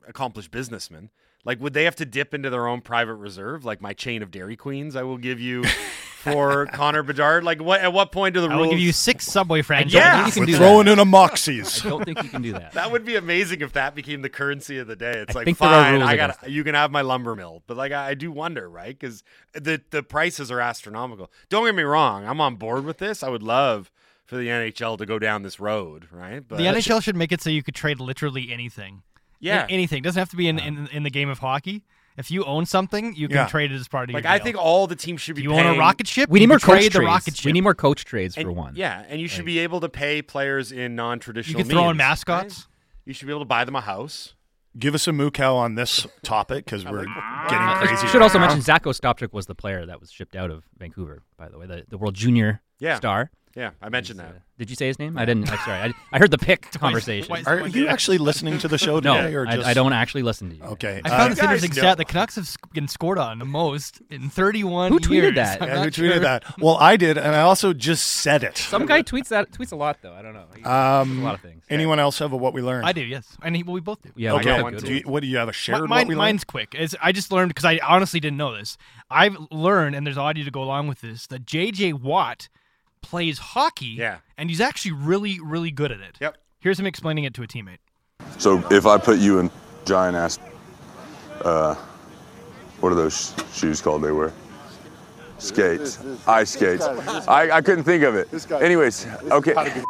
[SPEAKER 8] accomplished businessmen. Like, would they have to dip into their own private reserve? Like my chain of Dairy Queens, I will give you for Connor Bedard. Like, what? At what point do the
[SPEAKER 10] I
[SPEAKER 8] rules?
[SPEAKER 10] will give you six Subway franchises.
[SPEAKER 8] Yeah.
[SPEAKER 11] You can
[SPEAKER 9] We're
[SPEAKER 11] do
[SPEAKER 9] throwing
[SPEAKER 11] that.
[SPEAKER 9] in a Moxies.
[SPEAKER 11] I don't think you can do that.
[SPEAKER 8] That would be amazing if that became the currency of the day. It's
[SPEAKER 11] I
[SPEAKER 8] like
[SPEAKER 11] think there are
[SPEAKER 8] fine, I got you can have my lumber mill, but like I, I do wonder, right? Because the the prices are astronomical. Don't get me wrong, I'm on board with this. I would love for the NHL to go down this road, right? But
[SPEAKER 10] The NHL should make it so you could trade literally anything.
[SPEAKER 8] Yeah.
[SPEAKER 10] A- anything. Doesn't have to be in, in in the game of hockey. If you own something, you can
[SPEAKER 9] Yeah.
[SPEAKER 10] trade it as part of your.
[SPEAKER 8] like
[SPEAKER 10] your
[SPEAKER 8] I
[SPEAKER 10] deal.
[SPEAKER 8] think all the teams should be.
[SPEAKER 10] If you own a
[SPEAKER 8] paying-
[SPEAKER 10] rocket ship,
[SPEAKER 11] We
[SPEAKER 10] you
[SPEAKER 11] need more
[SPEAKER 10] can
[SPEAKER 11] coach
[SPEAKER 10] trade the
[SPEAKER 11] trades.
[SPEAKER 10] rocket ship.
[SPEAKER 11] We need more coach trades
[SPEAKER 8] and-
[SPEAKER 11] for one.
[SPEAKER 8] Yeah, and you should
[SPEAKER 11] Like-
[SPEAKER 8] be able to pay players in
[SPEAKER 10] You
[SPEAKER 8] non-traditional.
[SPEAKER 10] can throw in
[SPEAKER 8] means,
[SPEAKER 10] mascots.
[SPEAKER 8] right? You should be able to buy them a house.
[SPEAKER 9] Give us a moo cow on this topic because we're getting
[SPEAKER 11] Uh,
[SPEAKER 9] crazy.
[SPEAKER 11] should
[SPEAKER 9] right
[SPEAKER 11] also
[SPEAKER 9] now.
[SPEAKER 11] mention Zach Ostapchuk was the player that was shipped out of Vancouver, by the way, the, the World Junior
[SPEAKER 8] Yeah.
[SPEAKER 11] star.
[SPEAKER 8] Yeah, I mentioned that.
[SPEAKER 11] Did you say his name? I didn't. I'm sorry. I, I heard the pick conversation.
[SPEAKER 10] twice.
[SPEAKER 9] Are you actually listening to the show
[SPEAKER 11] No,
[SPEAKER 9] today, or
[SPEAKER 11] I,
[SPEAKER 9] just
[SPEAKER 11] I don't actually listen to you.
[SPEAKER 9] Okay,
[SPEAKER 10] I
[SPEAKER 9] uh,
[SPEAKER 10] found this
[SPEAKER 8] guys
[SPEAKER 10] interesting
[SPEAKER 8] know.
[SPEAKER 10] stat. The Canucks have sc- been scored on the most in 31
[SPEAKER 11] Who tweeted
[SPEAKER 10] years.
[SPEAKER 11] that?
[SPEAKER 10] I'm
[SPEAKER 9] yeah,
[SPEAKER 10] not
[SPEAKER 9] who tweeted
[SPEAKER 10] sure.
[SPEAKER 9] that? Well, I did, and I also just said it.
[SPEAKER 11] Some guy tweets that tweets a lot though. I don't know. He
[SPEAKER 9] Um,
[SPEAKER 11] tweets a lot of things.
[SPEAKER 9] Anyone else have a what we learned?
[SPEAKER 10] I do, yes. And he, well, we both do.
[SPEAKER 11] Yeah,
[SPEAKER 9] Okay.
[SPEAKER 11] I got
[SPEAKER 8] one
[SPEAKER 11] good
[SPEAKER 9] Do you, what do you have a shared
[SPEAKER 10] Mi-
[SPEAKER 9] what we learned?
[SPEAKER 10] mine's quick. It's, I just learned because I honestly didn't know this. I've learned, and there's audio to go along with this, that J.J. Watt plays hockey.
[SPEAKER 8] Yeah.
[SPEAKER 10] And he's actually really, really good at it.
[SPEAKER 8] Yep.
[SPEAKER 10] Here's him explaining it to a teammate.
[SPEAKER 13] So if I put you in giant ass, uh, what are those shoes called they wear? Skates, ice skates. I, I couldn't think of it. Anyways, okay.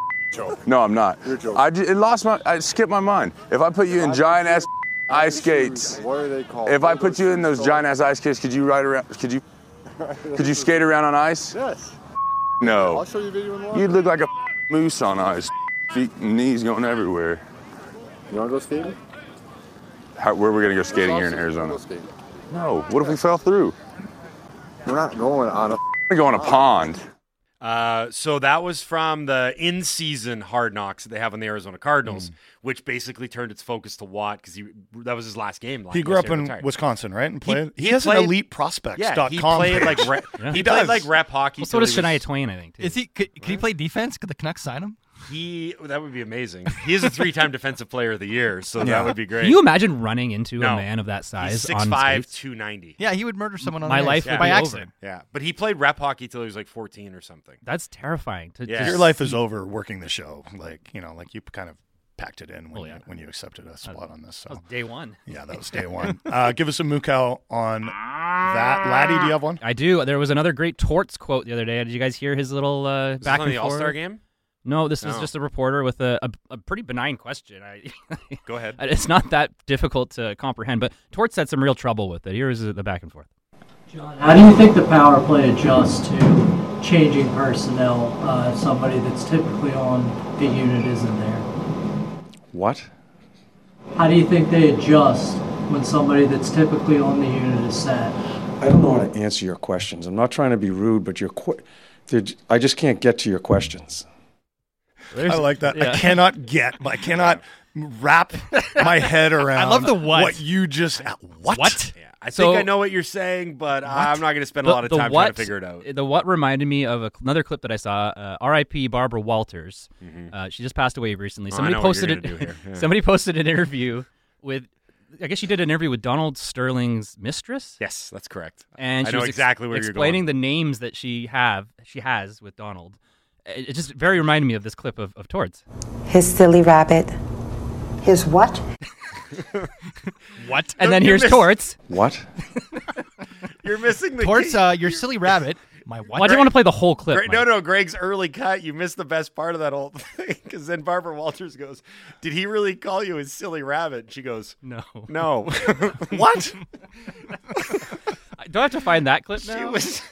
[SPEAKER 13] No, I'm not. I ju- it lost my. I skipped my mind. If I put you in giant ass ice skates,
[SPEAKER 14] What are they called?
[SPEAKER 13] if I put you in those giant ass ice skates, could you ride around? Could you? Could you skate around on ice?
[SPEAKER 14] Yes.
[SPEAKER 13] No.
[SPEAKER 14] I'll show you a video in the
[SPEAKER 13] You'd look like a moose on ice. Feet and knees going everywhere.
[SPEAKER 14] You want to go skating?
[SPEAKER 13] How, where are we gonna go skating here in Arizona? No. What if we fell through?
[SPEAKER 14] We're not going on a.
[SPEAKER 13] We're going to a pond.
[SPEAKER 8] Uh, so that was from the in-season Hard Knocks that they have on the Arizona Cardinals, which basically turned its focus to Watt because he that was his last game.
[SPEAKER 9] He grew up in Wisconsin, right? And played. He, has
[SPEAKER 8] played-
[SPEAKER 9] an elite prospects.
[SPEAKER 8] Yeah,
[SPEAKER 9] dot
[SPEAKER 8] he
[SPEAKER 9] com
[SPEAKER 8] played like rep,
[SPEAKER 11] Yeah.
[SPEAKER 8] he,
[SPEAKER 9] He
[SPEAKER 8] played like rep hockey.
[SPEAKER 11] Well, so
[SPEAKER 8] till
[SPEAKER 11] does Shania Twain, I think. Too.
[SPEAKER 10] Is he? Could, could he play defense? Could the Canucks sign him?
[SPEAKER 8] He that would be amazing. He is a three-time Defensive Player of the Year, so
[SPEAKER 9] Yeah.
[SPEAKER 8] that would be great.
[SPEAKER 11] Can you imagine running into
[SPEAKER 8] No.
[SPEAKER 11] a man of that size
[SPEAKER 8] He's
[SPEAKER 11] on
[SPEAKER 8] 6'5",
[SPEAKER 11] skates?
[SPEAKER 8] 290.
[SPEAKER 10] Yeah, he would murder someone on
[SPEAKER 11] My
[SPEAKER 10] the
[SPEAKER 11] life
[SPEAKER 10] ice
[SPEAKER 11] would
[SPEAKER 10] by
[SPEAKER 11] be
[SPEAKER 10] accident.
[SPEAKER 8] Yeah, but he played rep hockey till he was like 14 or something.
[SPEAKER 11] That's terrifying. To
[SPEAKER 8] Yeah.
[SPEAKER 11] just
[SPEAKER 9] Your life is over working the show. Like you know, like you kind of packed it in when
[SPEAKER 11] Oh, yeah.
[SPEAKER 9] you when you accepted a spot on this.
[SPEAKER 11] that was
[SPEAKER 9] So
[SPEAKER 11] day one.
[SPEAKER 9] yeah, that was day one. Uh, give us a moo on that, Laddie. Do you have one?
[SPEAKER 11] I do. There was another great Torts quote the other day. Did you guys hear his little uh,
[SPEAKER 8] Is this
[SPEAKER 11] back
[SPEAKER 8] on
[SPEAKER 11] and
[SPEAKER 8] the
[SPEAKER 11] forth?
[SPEAKER 8] All Star game?
[SPEAKER 11] No, this was
[SPEAKER 8] No.
[SPEAKER 11] just a reporter with a, a, a pretty benign question. I,
[SPEAKER 8] Go ahead.
[SPEAKER 11] it's not that difficult to comprehend, but Torts had some real trouble with it. Here's the back and forth.
[SPEAKER 15] John, How do you think the power play adjusts to changing personnel uh, if somebody that's typically on the unit isn't there?
[SPEAKER 13] What?
[SPEAKER 15] How do you think they adjust when somebody that's typically on the unit is sat.
[SPEAKER 16] I don't know how to answer your questions. I'm not trying to be rude, but your que- they're j- I just can't get to your questions.
[SPEAKER 9] I like that. I cannot get, I cannot wrap my head around.
[SPEAKER 10] I love the what.
[SPEAKER 9] What you just what?
[SPEAKER 10] What?
[SPEAKER 8] I think I know what you're saying, but I'm not going to spend a lot of time
[SPEAKER 11] what,
[SPEAKER 8] trying to figure it out.
[SPEAKER 11] The what reminded me of a, another clip that I saw. Uh, R.I.P. Barbara Walters. Uh, she just passed away recently.
[SPEAKER 8] Oh, I
[SPEAKER 11] Somebody
[SPEAKER 8] know
[SPEAKER 11] posted it.
[SPEAKER 8] gonna do here. Yeah.
[SPEAKER 11] somebody posted an interview with. I guess she did an interview with Donald Sterling's mistress.
[SPEAKER 8] Yes, that's correct.
[SPEAKER 11] And
[SPEAKER 8] I
[SPEAKER 11] she
[SPEAKER 8] know
[SPEAKER 11] was ex-
[SPEAKER 8] exactly where you're going.
[SPEAKER 11] explaining the names that she have she has with Donald. It, it just very reminded me of this clip of, of Torts.
[SPEAKER 17] His silly rabbit. His what?
[SPEAKER 10] What?
[SPEAKER 11] And then here's
[SPEAKER 8] missed-
[SPEAKER 11] Torts.
[SPEAKER 16] What?
[SPEAKER 8] You're missing the
[SPEAKER 10] Torts,
[SPEAKER 8] key.
[SPEAKER 10] uh, your silly rabbit. My what?
[SPEAKER 11] Well, I didn't want to play the whole clip.
[SPEAKER 8] Greg- no, no, Greg's early cut. You missed the best part of that whole thing because then Barbara Walters goes, "Did he really call you his silly rabbit?" And she goes,
[SPEAKER 11] No.
[SPEAKER 8] "No." what?
[SPEAKER 11] Do I have to find that clip
[SPEAKER 8] She
[SPEAKER 11] now?
[SPEAKER 8] was.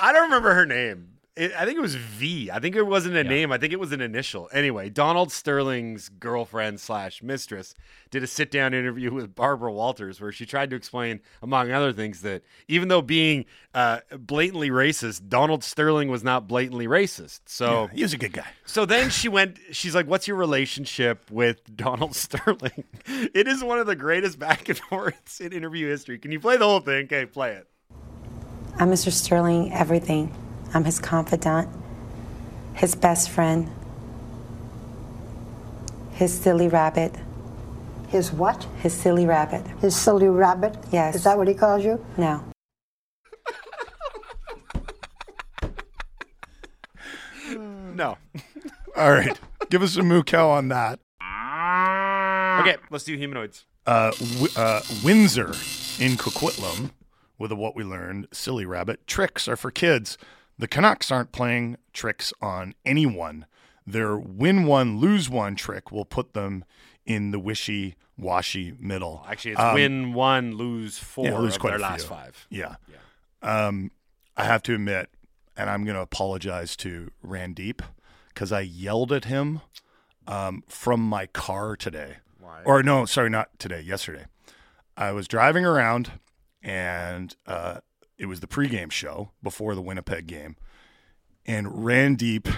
[SPEAKER 8] I don't remember her name. It, I think it was V. I think it wasn't a name. I think it was an initial. Anyway, Donald Sterling's girlfriend slash mistress did a sit down interview with Barbara Walters where she tried to explain, among other things, that even though being uh, blatantly racist, Donald Sterling was not blatantly racist. So
[SPEAKER 9] Yeah, he was a good guy.
[SPEAKER 8] so then she went, she's like, What's your relationship with Donald Sterling? It is one of the greatest back and forths in interview history. Can you play the whole thing? Okay, play it.
[SPEAKER 17] I'm Mr. Sterling, everything. I'm his confidant, his best friend, his silly rabbit.
[SPEAKER 18] His what?
[SPEAKER 17] His silly rabbit.
[SPEAKER 18] His silly rabbit?
[SPEAKER 17] Yes.
[SPEAKER 18] Is that what he calls you?
[SPEAKER 17] No.
[SPEAKER 8] No.
[SPEAKER 9] All right, give us a moo cow on that.
[SPEAKER 8] Okay, let's do humanoids.
[SPEAKER 9] Uh, w- uh, Windsor in Coquitlam with a what we learned silly rabbit tricks are for kids. The Canucks aren't playing tricks on anyone. Their win one lose one trick will put them in the wishy washy middle.
[SPEAKER 8] Actually, it's
[SPEAKER 9] Um,
[SPEAKER 8] win one, lose four
[SPEAKER 9] yeah, lose quite
[SPEAKER 8] their last five.
[SPEAKER 9] Yeah. Um, I have to admit, and I'm going to apologize to Randeep because I yelled at him um, from my car today.
[SPEAKER 8] Why?
[SPEAKER 9] Or no, sorry, not today. Yesterday, I was driving around, and uh, it was the pregame show before the Winnipeg game, and Randeep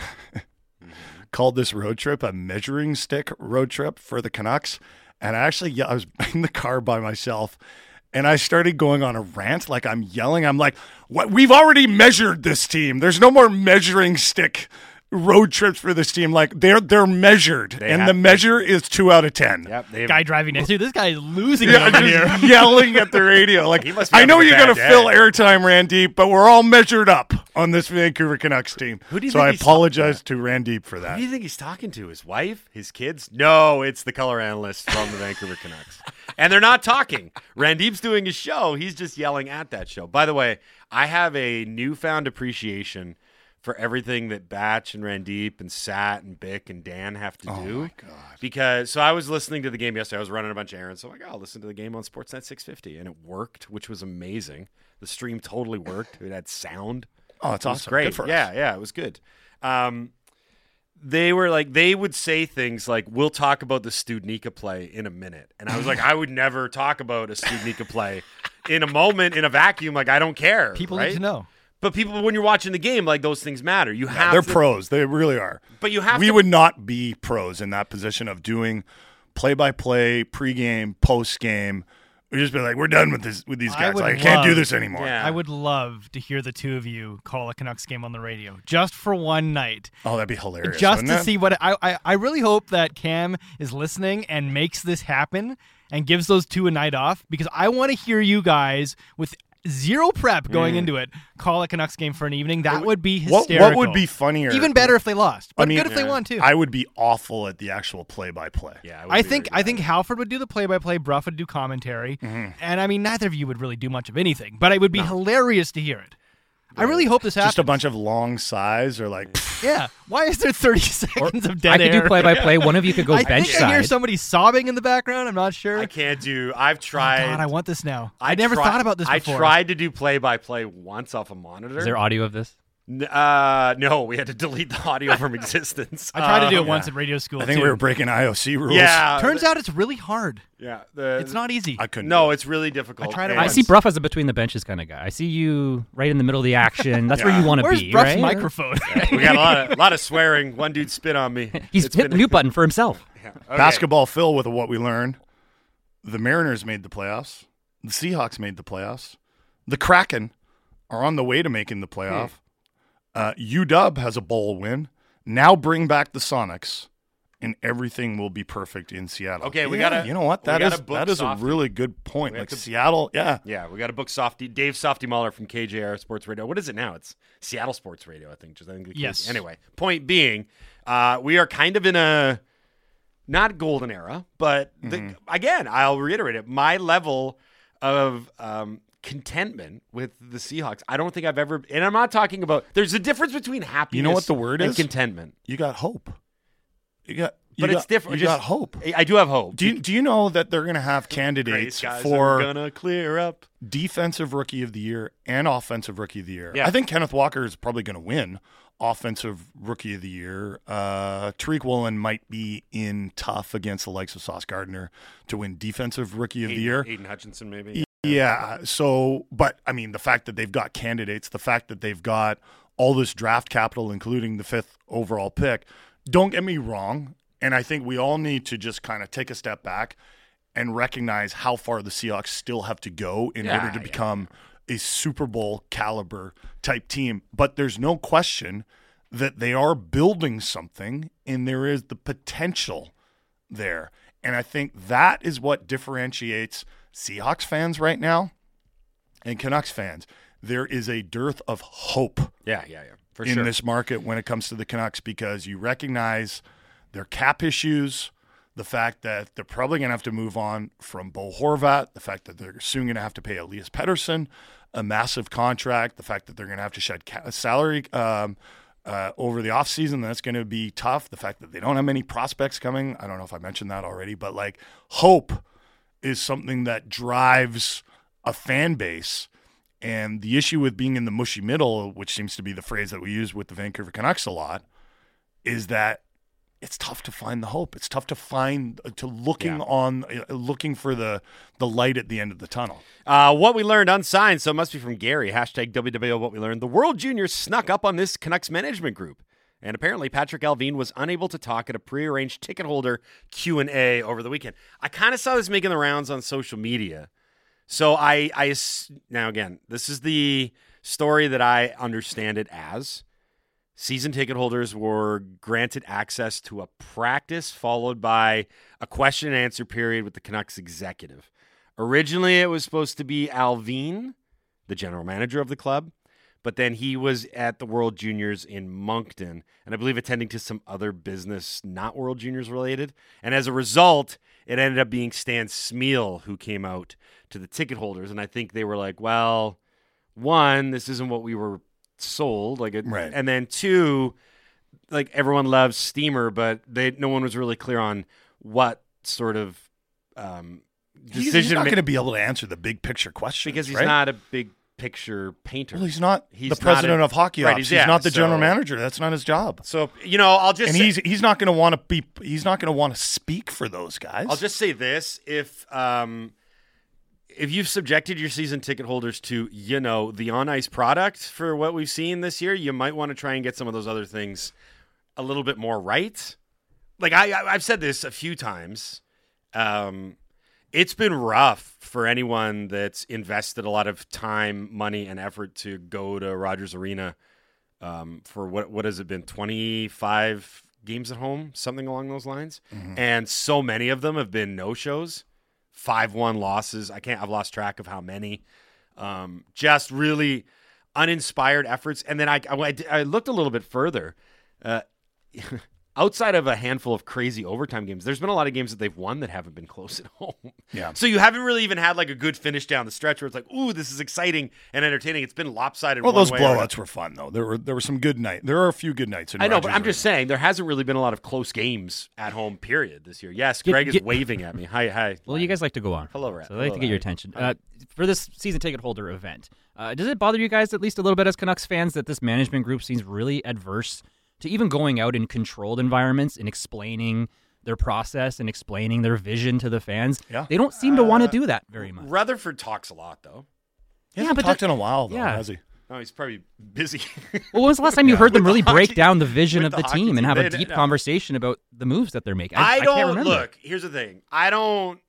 [SPEAKER 9] called this road trip a measuring stick road trip for the Canucks. And I actually, ye- I was in the car by myself, and I started going on a rant, like I'm yelling. I'm like, "What? We've already measured this team. There's no more measuring stick." Road trips for this team, like they're they're measured,
[SPEAKER 8] They
[SPEAKER 9] and
[SPEAKER 8] have-
[SPEAKER 9] the measure is two out of ten.
[SPEAKER 8] Yep.
[SPEAKER 10] Guy driving next to you. This guy is losing
[SPEAKER 9] Yeah,
[SPEAKER 10] it over
[SPEAKER 9] just
[SPEAKER 10] here.
[SPEAKER 9] yelling at the radio. Like,
[SPEAKER 8] He must
[SPEAKER 9] I know you're going to
[SPEAKER 8] bad
[SPEAKER 9] fill airtime, Randeep, but we're all measured up on this Vancouver Canucks team.
[SPEAKER 8] Who do you
[SPEAKER 9] so
[SPEAKER 8] think
[SPEAKER 9] I apologize to Randeep for that.
[SPEAKER 8] Who do you think he's talking to? His wife? His kids? No, it's the color analyst from the Vancouver Canucks. And they're not talking. Randeep's doing his show. He's just yelling at that show. By the way, I have a newfound appreciation for everything that Batch and Randeep and Sat and Bick and Dan have to
[SPEAKER 9] Oh
[SPEAKER 8] do.
[SPEAKER 9] my God.
[SPEAKER 8] Because so I was listening to the game yesterday. I was running a bunch of errands. So I'm like, oh, I'll listen to the game on Sportsnet 650. And it worked, which was amazing. The stream totally worked. It had sound.
[SPEAKER 9] Oh, it's
[SPEAKER 8] It
[SPEAKER 9] awesome.
[SPEAKER 8] Great.
[SPEAKER 9] Good for us.
[SPEAKER 8] yeah, yeah, it was good. Um, they were like they would say things like we'll talk about the Studnicka play in a minute and i was like i would never talk about a Studnicka play in a moment in a vacuum like i don't care
[SPEAKER 10] People
[SPEAKER 8] right?
[SPEAKER 10] need to know.
[SPEAKER 8] But people when you're watching the game like those things matter you
[SPEAKER 9] Yeah,
[SPEAKER 8] have
[SPEAKER 9] they're
[SPEAKER 8] to-
[SPEAKER 9] pros. They really are.
[SPEAKER 8] But you have
[SPEAKER 9] we
[SPEAKER 8] to-
[SPEAKER 9] would not be pros in that position of doing play by play, pregame, postgame. We'd just be like, we're done with this with these guys.
[SPEAKER 10] would
[SPEAKER 9] Like, I can't do this anymore.
[SPEAKER 10] I would love to hear the two of you call a Canucks game on the radio just for one night.
[SPEAKER 9] Oh, that'd be hilarious.
[SPEAKER 10] just to
[SPEAKER 9] it?
[SPEAKER 10] see what I, I I really hope that Cam is listening and makes this happen and gives those two a night off because I want to hear you guys with zero prep going
[SPEAKER 9] Mm.
[SPEAKER 10] into it call a Canucks game for an evening. That would be
[SPEAKER 9] What,
[SPEAKER 10] hysterical.
[SPEAKER 9] what would be funnier?
[SPEAKER 10] Even better if they lost, but
[SPEAKER 9] I mean,
[SPEAKER 10] good if they won too.
[SPEAKER 9] I would be awful at the actual play by play.
[SPEAKER 8] Yeah,
[SPEAKER 10] I think I think Halford would do the play-by-play, Bruff would do commentary,
[SPEAKER 9] Mm-hmm.
[SPEAKER 10] and I mean neither of you would really do much of anything, but it would be hilarious to hear it. I really hope this happens.
[SPEAKER 9] Just a bunch of long sighs or like,
[SPEAKER 10] Yeah. Why is there 30 seconds of dead
[SPEAKER 11] I could do play-by-play. One of you could go
[SPEAKER 10] I
[SPEAKER 11] bench
[SPEAKER 10] think I hear
[SPEAKER 11] side.
[SPEAKER 10] somebody sobbing in the background. I'm not sure.
[SPEAKER 8] i can't do i've oh tried
[SPEAKER 10] God, I want this now. I, never
[SPEAKER 8] tri-
[SPEAKER 10] thought about this
[SPEAKER 8] i
[SPEAKER 10] before.
[SPEAKER 8] tried to do play by play once off a monitor
[SPEAKER 11] Is there audio of this?
[SPEAKER 8] N- Uh, no, we had to delete the audio from existence.
[SPEAKER 10] I tried to do it
[SPEAKER 8] Um,
[SPEAKER 10] once at radio school.
[SPEAKER 9] I think
[SPEAKER 10] too.
[SPEAKER 9] we were breaking IOC rules.
[SPEAKER 8] Yeah,
[SPEAKER 10] Turns out it's really hard.
[SPEAKER 8] yeah. The,
[SPEAKER 10] It's not easy.
[SPEAKER 9] I couldn't.
[SPEAKER 8] No, it's really difficult.
[SPEAKER 10] I tried it
[SPEAKER 8] and-
[SPEAKER 11] I see Bruff as a between the benches kind of guy. I see you right in the middle of the action. That's where you want to
[SPEAKER 10] Where's
[SPEAKER 11] be,
[SPEAKER 10] Bruff's
[SPEAKER 11] right?
[SPEAKER 10] microphone?
[SPEAKER 8] We got a lot of, lot of swearing. One dude spit on me.
[SPEAKER 11] He's
[SPEAKER 8] It's
[SPEAKER 11] hit
[SPEAKER 8] been-
[SPEAKER 11] the mute button for himself.
[SPEAKER 8] Yeah. Okay.
[SPEAKER 9] Basketball Phil with what we learned. The Mariners made the playoffs. The Seahawks made the playoffs. The Kraken are on the way to making the playoff. Uh, UW has a bowl win. Now bring back the Sonics, and everything will be perfect in Seattle.
[SPEAKER 8] Okay, we
[SPEAKER 9] Yeah,
[SPEAKER 8] gotta-
[SPEAKER 9] You know what?
[SPEAKER 8] we
[SPEAKER 9] That
[SPEAKER 8] gotta
[SPEAKER 9] is
[SPEAKER 8] book
[SPEAKER 9] that is
[SPEAKER 8] Softy.
[SPEAKER 9] a really good point. Like
[SPEAKER 8] to-
[SPEAKER 9] Seattle, yeah.
[SPEAKER 8] Yeah, we got to book Softy Dave Softy Mahler from KJR Sports Radio. What is it now? It's Seattle Sports Radio, I think. Just I think
[SPEAKER 10] Yes.
[SPEAKER 8] Anyway, point being, uh, we are kind of in a not golden era, but the,
[SPEAKER 9] Mm-hmm.
[SPEAKER 8] again, I'll reiterate it. My level of um, contentment with the Seahawks, I don't think I've ever. And I'm not talking about. There's a difference between happiness.
[SPEAKER 9] You know what the word
[SPEAKER 8] and
[SPEAKER 9] is?
[SPEAKER 8] contentment.
[SPEAKER 9] You got hope. You got, you
[SPEAKER 8] But it's
[SPEAKER 9] got-
[SPEAKER 8] different.
[SPEAKER 9] You
[SPEAKER 8] Just-
[SPEAKER 9] got hope.
[SPEAKER 8] I- do have hope.
[SPEAKER 9] Do you, do you know that they're going to have candidates for
[SPEAKER 8] gonna clear up.
[SPEAKER 9] defensive rookie of the year and offensive rookie of the year?
[SPEAKER 8] Yeah.
[SPEAKER 9] I think Kenneth Walker is probably going to win offensive rookie of the year. Uh, Tariq Woolen might be in tough against the likes of Sauce Gardner to win defensive rookie of the year.
[SPEAKER 8] Aidan Hutchinson, maybe.
[SPEAKER 9] Yeah. So, but I mean, the fact that they've got candidates, the fact that they've got all this draft capital, including the fifth overall pick, don't get me wrong. And I think we all need to just kind of take a step back and recognize how far the Seahawks still have to go in
[SPEAKER 8] Yeah,
[SPEAKER 9] order to
[SPEAKER 8] yeah.
[SPEAKER 9] become a Super Bowl caliber type team. But there's no question that they are building something and there is the potential there. And I think that is what differentiates Seahawks fans right now and Canucks fans. There is a dearth of hope
[SPEAKER 8] Yeah, yeah, yeah. For
[SPEAKER 9] in
[SPEAKER 8] sure.
[SPEAKER 9] this market when it comes to the Canucks because you recognize their cap issues, the fact that they're probably going to have to move on from Bo Horvat, the fact that they're soon going to have to pay Elias Pettersson a massive contract, the fact that they're going to have to shed ca- salary um, uh, over the offseason, that's going to be tough. The fact that they don't have many prospects coming, I don't know if I mentioned that already, but like hope is something that drives a fan base. And the issue with being in the mushy middle, which seems to be the phrase that we use with the Vancouver Canucks a lot, is that it's tough to find the hope. It's tough to find to looking
[SPEAKER 8] Yeah.
[SPEAKER 9] on uh, looking for the the light at the end of the tunnel.
[SPEAKER 8] Uh, what we learned unsigned, so it must be from Gary. Hashtag WWO what we learned. The World Juniors snuck up on this Canucks management group. And apparently Patrik Allvin was unable to talk at a prearranged ticket holder Q&A over the weekend. I kind of saw this making the rounds on social media. So I, I now again, this is the story that I understand it as. Season ticket holders were granted access to a practice followed by a question and answer period with the Canucks executive. Originally, it was supposed to be Alvine, the general manager of the club, but then he was at the World Juniors in Moncton and I believe attending to some other business not World Juniors related. And as a result, it ended up being Stan Smyl who came out to the ticket holders. And I think they were like, well, one, this isn't what we were sold. Like, it,
[SPEAKER 9] Right.
[SPEAKER 8] and then two, like everyone loves Steamer, but they no one was really clear on what sort of um, decision
[SPEAKER 9] he's not
[SPEAKER 8] ma-
[SPEAKER 9] going to be able to answer the big picture questions
[SPEAKER 8] because he's
[SPEAKER 9] right?
[SPEAKER 8] not a big picture painter.
[SPEAKER 9] Well, he's not
[SPEAKER 8] He's
[SPEAKER 9] the
[SPEAKER 8] not
[SPEAKER 9] president
[SPEAKER 8] a-
[SPEAKER 9] of hockey
[SPEAKER 8] right,
[SPEAKER 9] ops.
[SPEAKER 8] he's- yeah,
[SPEAKER 9] not the general manager. That's not his job.
[SPEAKER 8] So you know, I'll just
[SPEAKER 9] and
[SPEAKER 8] say,
[SPEAKER 9] he's he's not going to want to be. He's not going to want to speak for those guys.
[SPEAKER 8] I'll just say this: if um, if you've subjected your season ticket holders to you know the on ice product for what we've seen this year, you might want to try and get some of those other things a little bit more right. Like I, I I've said this a few times. Um, it's been rough for anyone that's invested a lot of time, money, and effort to go to Rogers Arena um, for what what has it been twenty five games at home, something along those lines, and so many of them have been no shows, five one losses. I can't. I've lost track of how many. Um, just really uninspired efforts. And then I, I, I looked a little bit further. Uh, outside of a handful of crazy overtime games, there's been a lot of games that they've won that haven't been close at home.
[SPEAKER 9] Yeah.
[SPEAKER 8] So you haven't really even had like a good finish down the stretch where it's like, ooh, this is exciting and entertaining. It's been lopsided.
[SPEAKER 9] Well,
[SPEAKER 8] one
[SPEAKER 9] those
[SPEAKER 8] way or
[SPEAKER 9] blowouts were fun though. There were there were some good night. There are a few good nights. In
[SPEAKER 8] I know, but I'm just saying there hasn't really been a lot of close games at home. Period this year. Yes,
[SPEAKER 11] Get-
[SPEAKER 8] Greg is waving at me. Hi, hi.
[SPEAKER 11] Well, you guys like to go on.
[SPEAKER 8] Hello, Rat.
[SPEAKER 11] So I like
[SPEAKER 8] Hello,
[SPEAKER 11] to get your attention. Uh, for this season ticket holder event, uh, does it bother you guys at least a little bit as Canucks fans that this management group seems really adverse to even going out in controlled environments and explaining their process and explaining their vision to the fans?
[SPEAKER 9] Yeah.
[SPEAKER 11] They don't seem to want
[SPEAKER 8] Uh,
[SPEAKER 11] to do that very much.
[SPEAKER 8] Rutherford talks a lot though.
[SPEAKER 9] He hasn't
[SPEAKER 11] but
[SPEAKER 9] talked
[SPEAKER 11] that-
[SPEAKER 9] in a while though,
[SPEAKER 11] yeah.
[SPEAKER 9] has he?
[SPEAKER 8] Oh, he's probably busy.
[SPEAKER 11] Well, when was the last time you
[SPEAKER 8] Yeah.
[SPEAKER 11] heard them
[SPEAKER 8] With the
[SPEAKER 11] really break
[SPEAKER 8] hockey-
[SPEAKER 11] down the vision of the,
[SPEAKER 8] hockey
[SPEAKER 11] team and have a deep
[SPEAKER 8] no.
[SPEAKER 11] conversation about the moves that they're making?
[SPEAKER 8] I,
[SPEAKER 11] I,
[SPEAKER 8] don't
[SPEAKER 11] can't remember.
[SPEAKER 8] look. Here's the thing. I don't.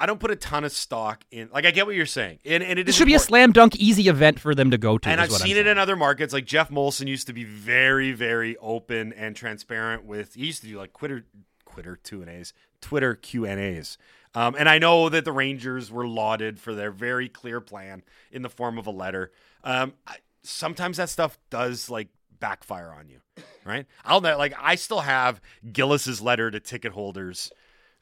[SPEAKER 8] I don't put a ton of stock in. Like I get what you're saying, and, and it
[SPEAKER 11] This
[SPEAKER 8] is
[SPEAKER 11] should be a slam dunk easy event for them to go to.
[SPEAKER 8] And
[SPEAKER 11] is
[SPEAKER 8] I've
[SPEAKER 11] what I'm
[SPEAKER 8] seen
[SPEAKER 11] saying.
[SPEAKER 8] it in other markets. Like Geoff Molson used to be very, very open and transparent with. He used to do like Twitter, Twitter Q and A's, Twitter Q and A's. Um, and I know that the Rangers were lauded for their very clear plan in the form of a letter. Um, I, sometimes that stuff does like backfire on you, right? I'll know, like I still have Gillis's letter to ticket holders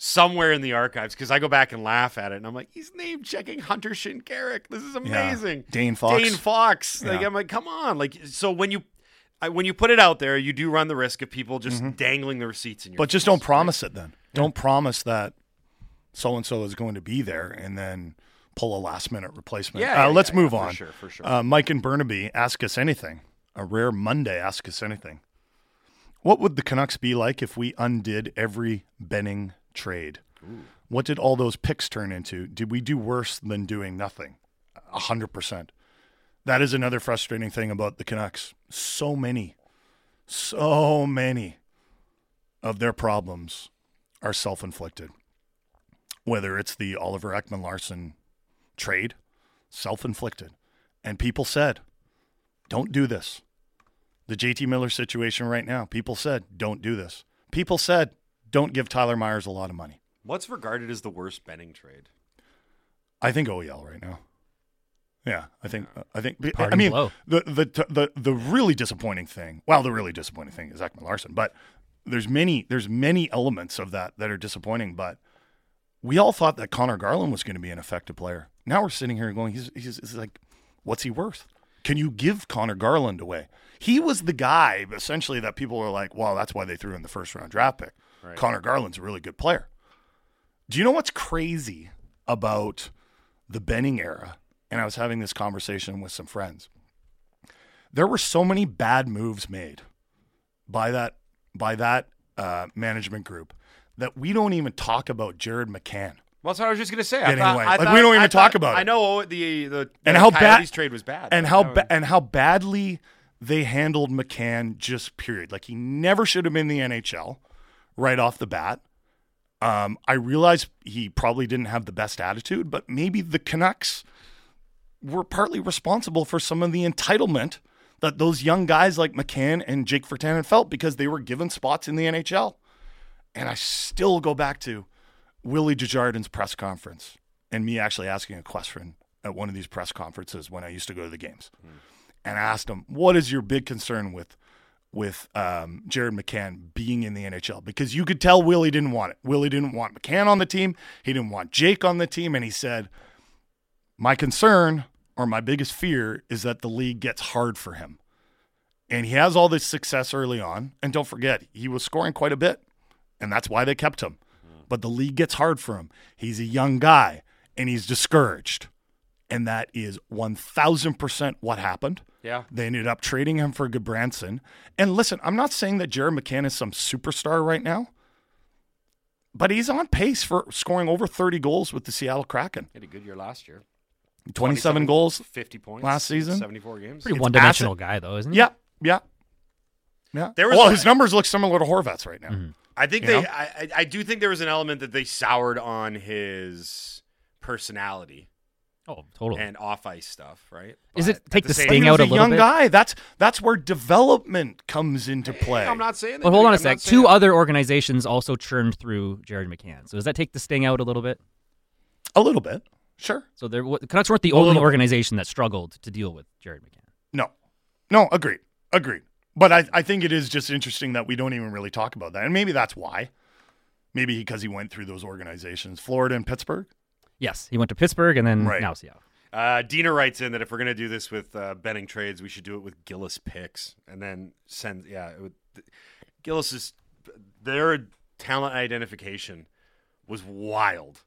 [SPEAKER 8] somewhere in the archives because I go back and laugh at it and I'm like, he's name checking Hunter Shinkaruk. This is amazing.
[SPEAKER 9] Dane Fox.
[SPEAKER 8] Dane Fox. Like
[SPEAKER 9] Yeah.
[SPEAKER 8] I'm like, come on. Like so when you I, when you put it out there, you do run the risk of people just
[SPEAKER 9] Mhm.
[SPEAKER 8] dangling the receipts in your
[SPEAKER 9] But just
[SPEAKER 8] face,
[SPEAKER 9] don't promise it then. Don't promise that so and so is going to be there and then pull a last minute replacement.
[SPEAKER 8] Yeah,
[SPEAKER 9] uh,
[SPEAKER 8] yeah,
[SPEAKER 9] let's
[SPEAKER 8] yeah,
[SPEAKER 9] move
[SPEAKER 8] yeah, for
[SPEAKER 9] on.
[SPEAKER 8] sure, for sure.
[SPEAKER 9] Uh, Mike and Burnaby ask us anything. A rare Monday ask us anything. What would the Canucks be like if we undid every Benning trade? What did all those picks turn into? Did we do worse than doing nothing? A hundred percent. That is another frustrating thing about the Canucks. So many, so many of their problems are self inflicted. Whether it's the Oliver Ekman-Larsson trade, self inflicted. And people said, don't do this. The JT Miller situation right now, people said, don't do this. People said, don't give Tyler Myers a lot of money.
[SPEAKER 8] What's regarded as the worst Benning trade?
[SPEAKER 9] I think OEL right now. Yeah, I think I think I mean
[SPEAKER 11] blow.
[SPEAKER 9] the the the the really disappointing thing. Well, the really disappointing thing is Ekman-Larsson, but there's many there's many elements of that that are disappointing. But we all thought that Conor Garland was going to be an effective player. Now we're sitting here going, he's he's, he's like, what's he worth? Can you give Conor Garland away? He was the guy essentially that people were like, well, that's why they threw in the first round draft pick.
[SPEAKER 8] Right.
[SPEAKER 9] Conor Garland's a really good player. Do you know what's crazy about the Benning era? And I was having this conversation with some friends. There were so many bad moves made by that by that uh, management group that we don't even talk about Jared McCann.
[SPEAKER 8] Well, that's what I was just gonna say. I
[SPEAKER 9] Getting
[SPEAKER 8] thought. I
[SPEAKER 9] Like, we don't even
[SPEAKER 8] I
[SPEAKER 9] talk
[SPEAKER 8] thought-
[SPEAKER 9] about it.
[SPEAKER 8] I know the the,
[SPEAKER 9] and how bad
[SPEAKER 8] Coyotes trade was bad,
[SPEAKER 9] and how ba- and how badly they handled McCann. Just period. Like he never should have been in the NHL right off the bat. Um, I realize he probably didn't have the best attitude, but maybe the Canucks were partly responsible for some of the entitlement that those young guys like McCann and Jake Virtanen felt because they were given spots in the NHL. And I still go back to Willie Desjardins' press conference and me actually asking a question at one of these press conferences when I used to go to the games. And I asked him, "What is your big concern with with um, Jared McCann being in the NHL?" Because you could tell Willie didn't want it. Willie didn't want McCann on the team. He didn't want Jake on the team, and he said, "My concern or my biggest fear is that the league gets hard for him." And he has all this success early on, and don't forget, he was scoring quite a bit, and that's why they kept him. But the league gets hard for him. He's a young guy, and he's discouraged. And that is 1000% what happened.
[SPEAKER 8] Yeah.
[SPEAKER 9] They ended up trading him for Gudbranson. And listen, I'm not saying that Jared McCann is some superstar right now, but he's on pace for scoring over 30 goals with the Seattle Kraken.
[SPEAKER 8] He had a good year last year.
[SPEAKER 9] 27 goals
[SPEAKER 8] 50 points
[SPEAKER 9] last season.
[SPEAKER 8] 74 games.
[SPEAKER 11] Pretty one-dimensional guy, though, isn't he?
[SPEAKER 9] Yeah, yeah, yeah.
[SPEAKER 8] There was
[SPEAKER 9] well,
[SPEAKER 8] a-
[SPEAKER 9] his numbers look similar to Horvat's right now.
[SPEAKER 11] Mm-hmm.
[SPEAKER 8] I think
[SPEAKER 9] You
[SPEAKER 8] they. I, I- I do think there was an element that they soured on his personality.
[SPEAKER 11] Oh, totally.
[SPEAKER 8] And off ice stuff, right?
[SPEAKER 11] Is it take
[SPEAKER 8] at
[SPEAKER 11] the sting out a
[SPEAKER 9] He's a
[SPEAKER 11] little
[SPEAKER 9] young
[SPEAKER 11] bit?
[SPEAKER 9] guy. That's that's where development comes into play.
[SPEAKER 8] I'm not saying that.
[SPEAKER 11] Well, hold on a
[SPEAKER 8] I'm
[SPEAKER 11] sec. Two
[SPEAKER 8] that.
[SPEAKER 11] other organizations also churned through Jared McCann. So does that take the sting out a little bit?
[SPEAKER 9] A little bit, sure.
[SPEAKER 11] So there, the Canucks weren't the
[SPEAKER 9] A
[SPEAKER 11] only
[SPEAKER 9] little bit.
[SPEAKER 11] organization that struggled to deal with Jared McCann.
[SPEAKER 9] No, no, agreed, agreed. But I, I think it is just interesting that we don't even really talk about that. And maybe that's why. Maybe because he went through those organizations, Florida and Pittsburgh.
[SPEAKER 11] Yes, he went to Pittsburgh and then
[SPEAKER 9] Right.
[SPEAKER 11] now Seattle.
[SPEAKER 8] Uh, Dina writes in that if we're gonna do this with uh, Benning trades, we should do it with Gillis picks, and then send. Yeah, it would, Gillis is their talent identification was wild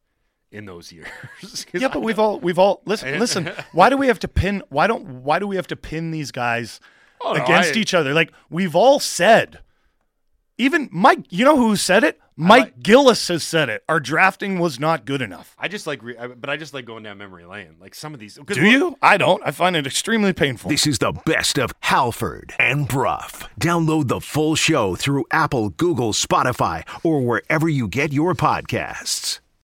[SPEAKER 8] in those years.
[SPEAKER 9] Yeah, but we've all we've all listen listen. Why do we have to pin? Why don't why do we have to pin these guys
[SPEAKER 8] Oh, no,
[SPEAKER 9] against
[SPEAKER 8] I-
[SPEAKER 9] each other? Like we've all said. Even Mike, you know who said it? Mike Gillis has said it. Our drafting was not good enough.
[SPEAKER 8] I just like, re- I- but I just like going down memory lane. Like some of these.
[SPEAKER 9] Do you? I don't. I find it extremely painful.
[SPEAKER 1] This is the best of Halford and Bruff. Download the full show through Apple, Google, Spotify, or wherever you get your podcasts.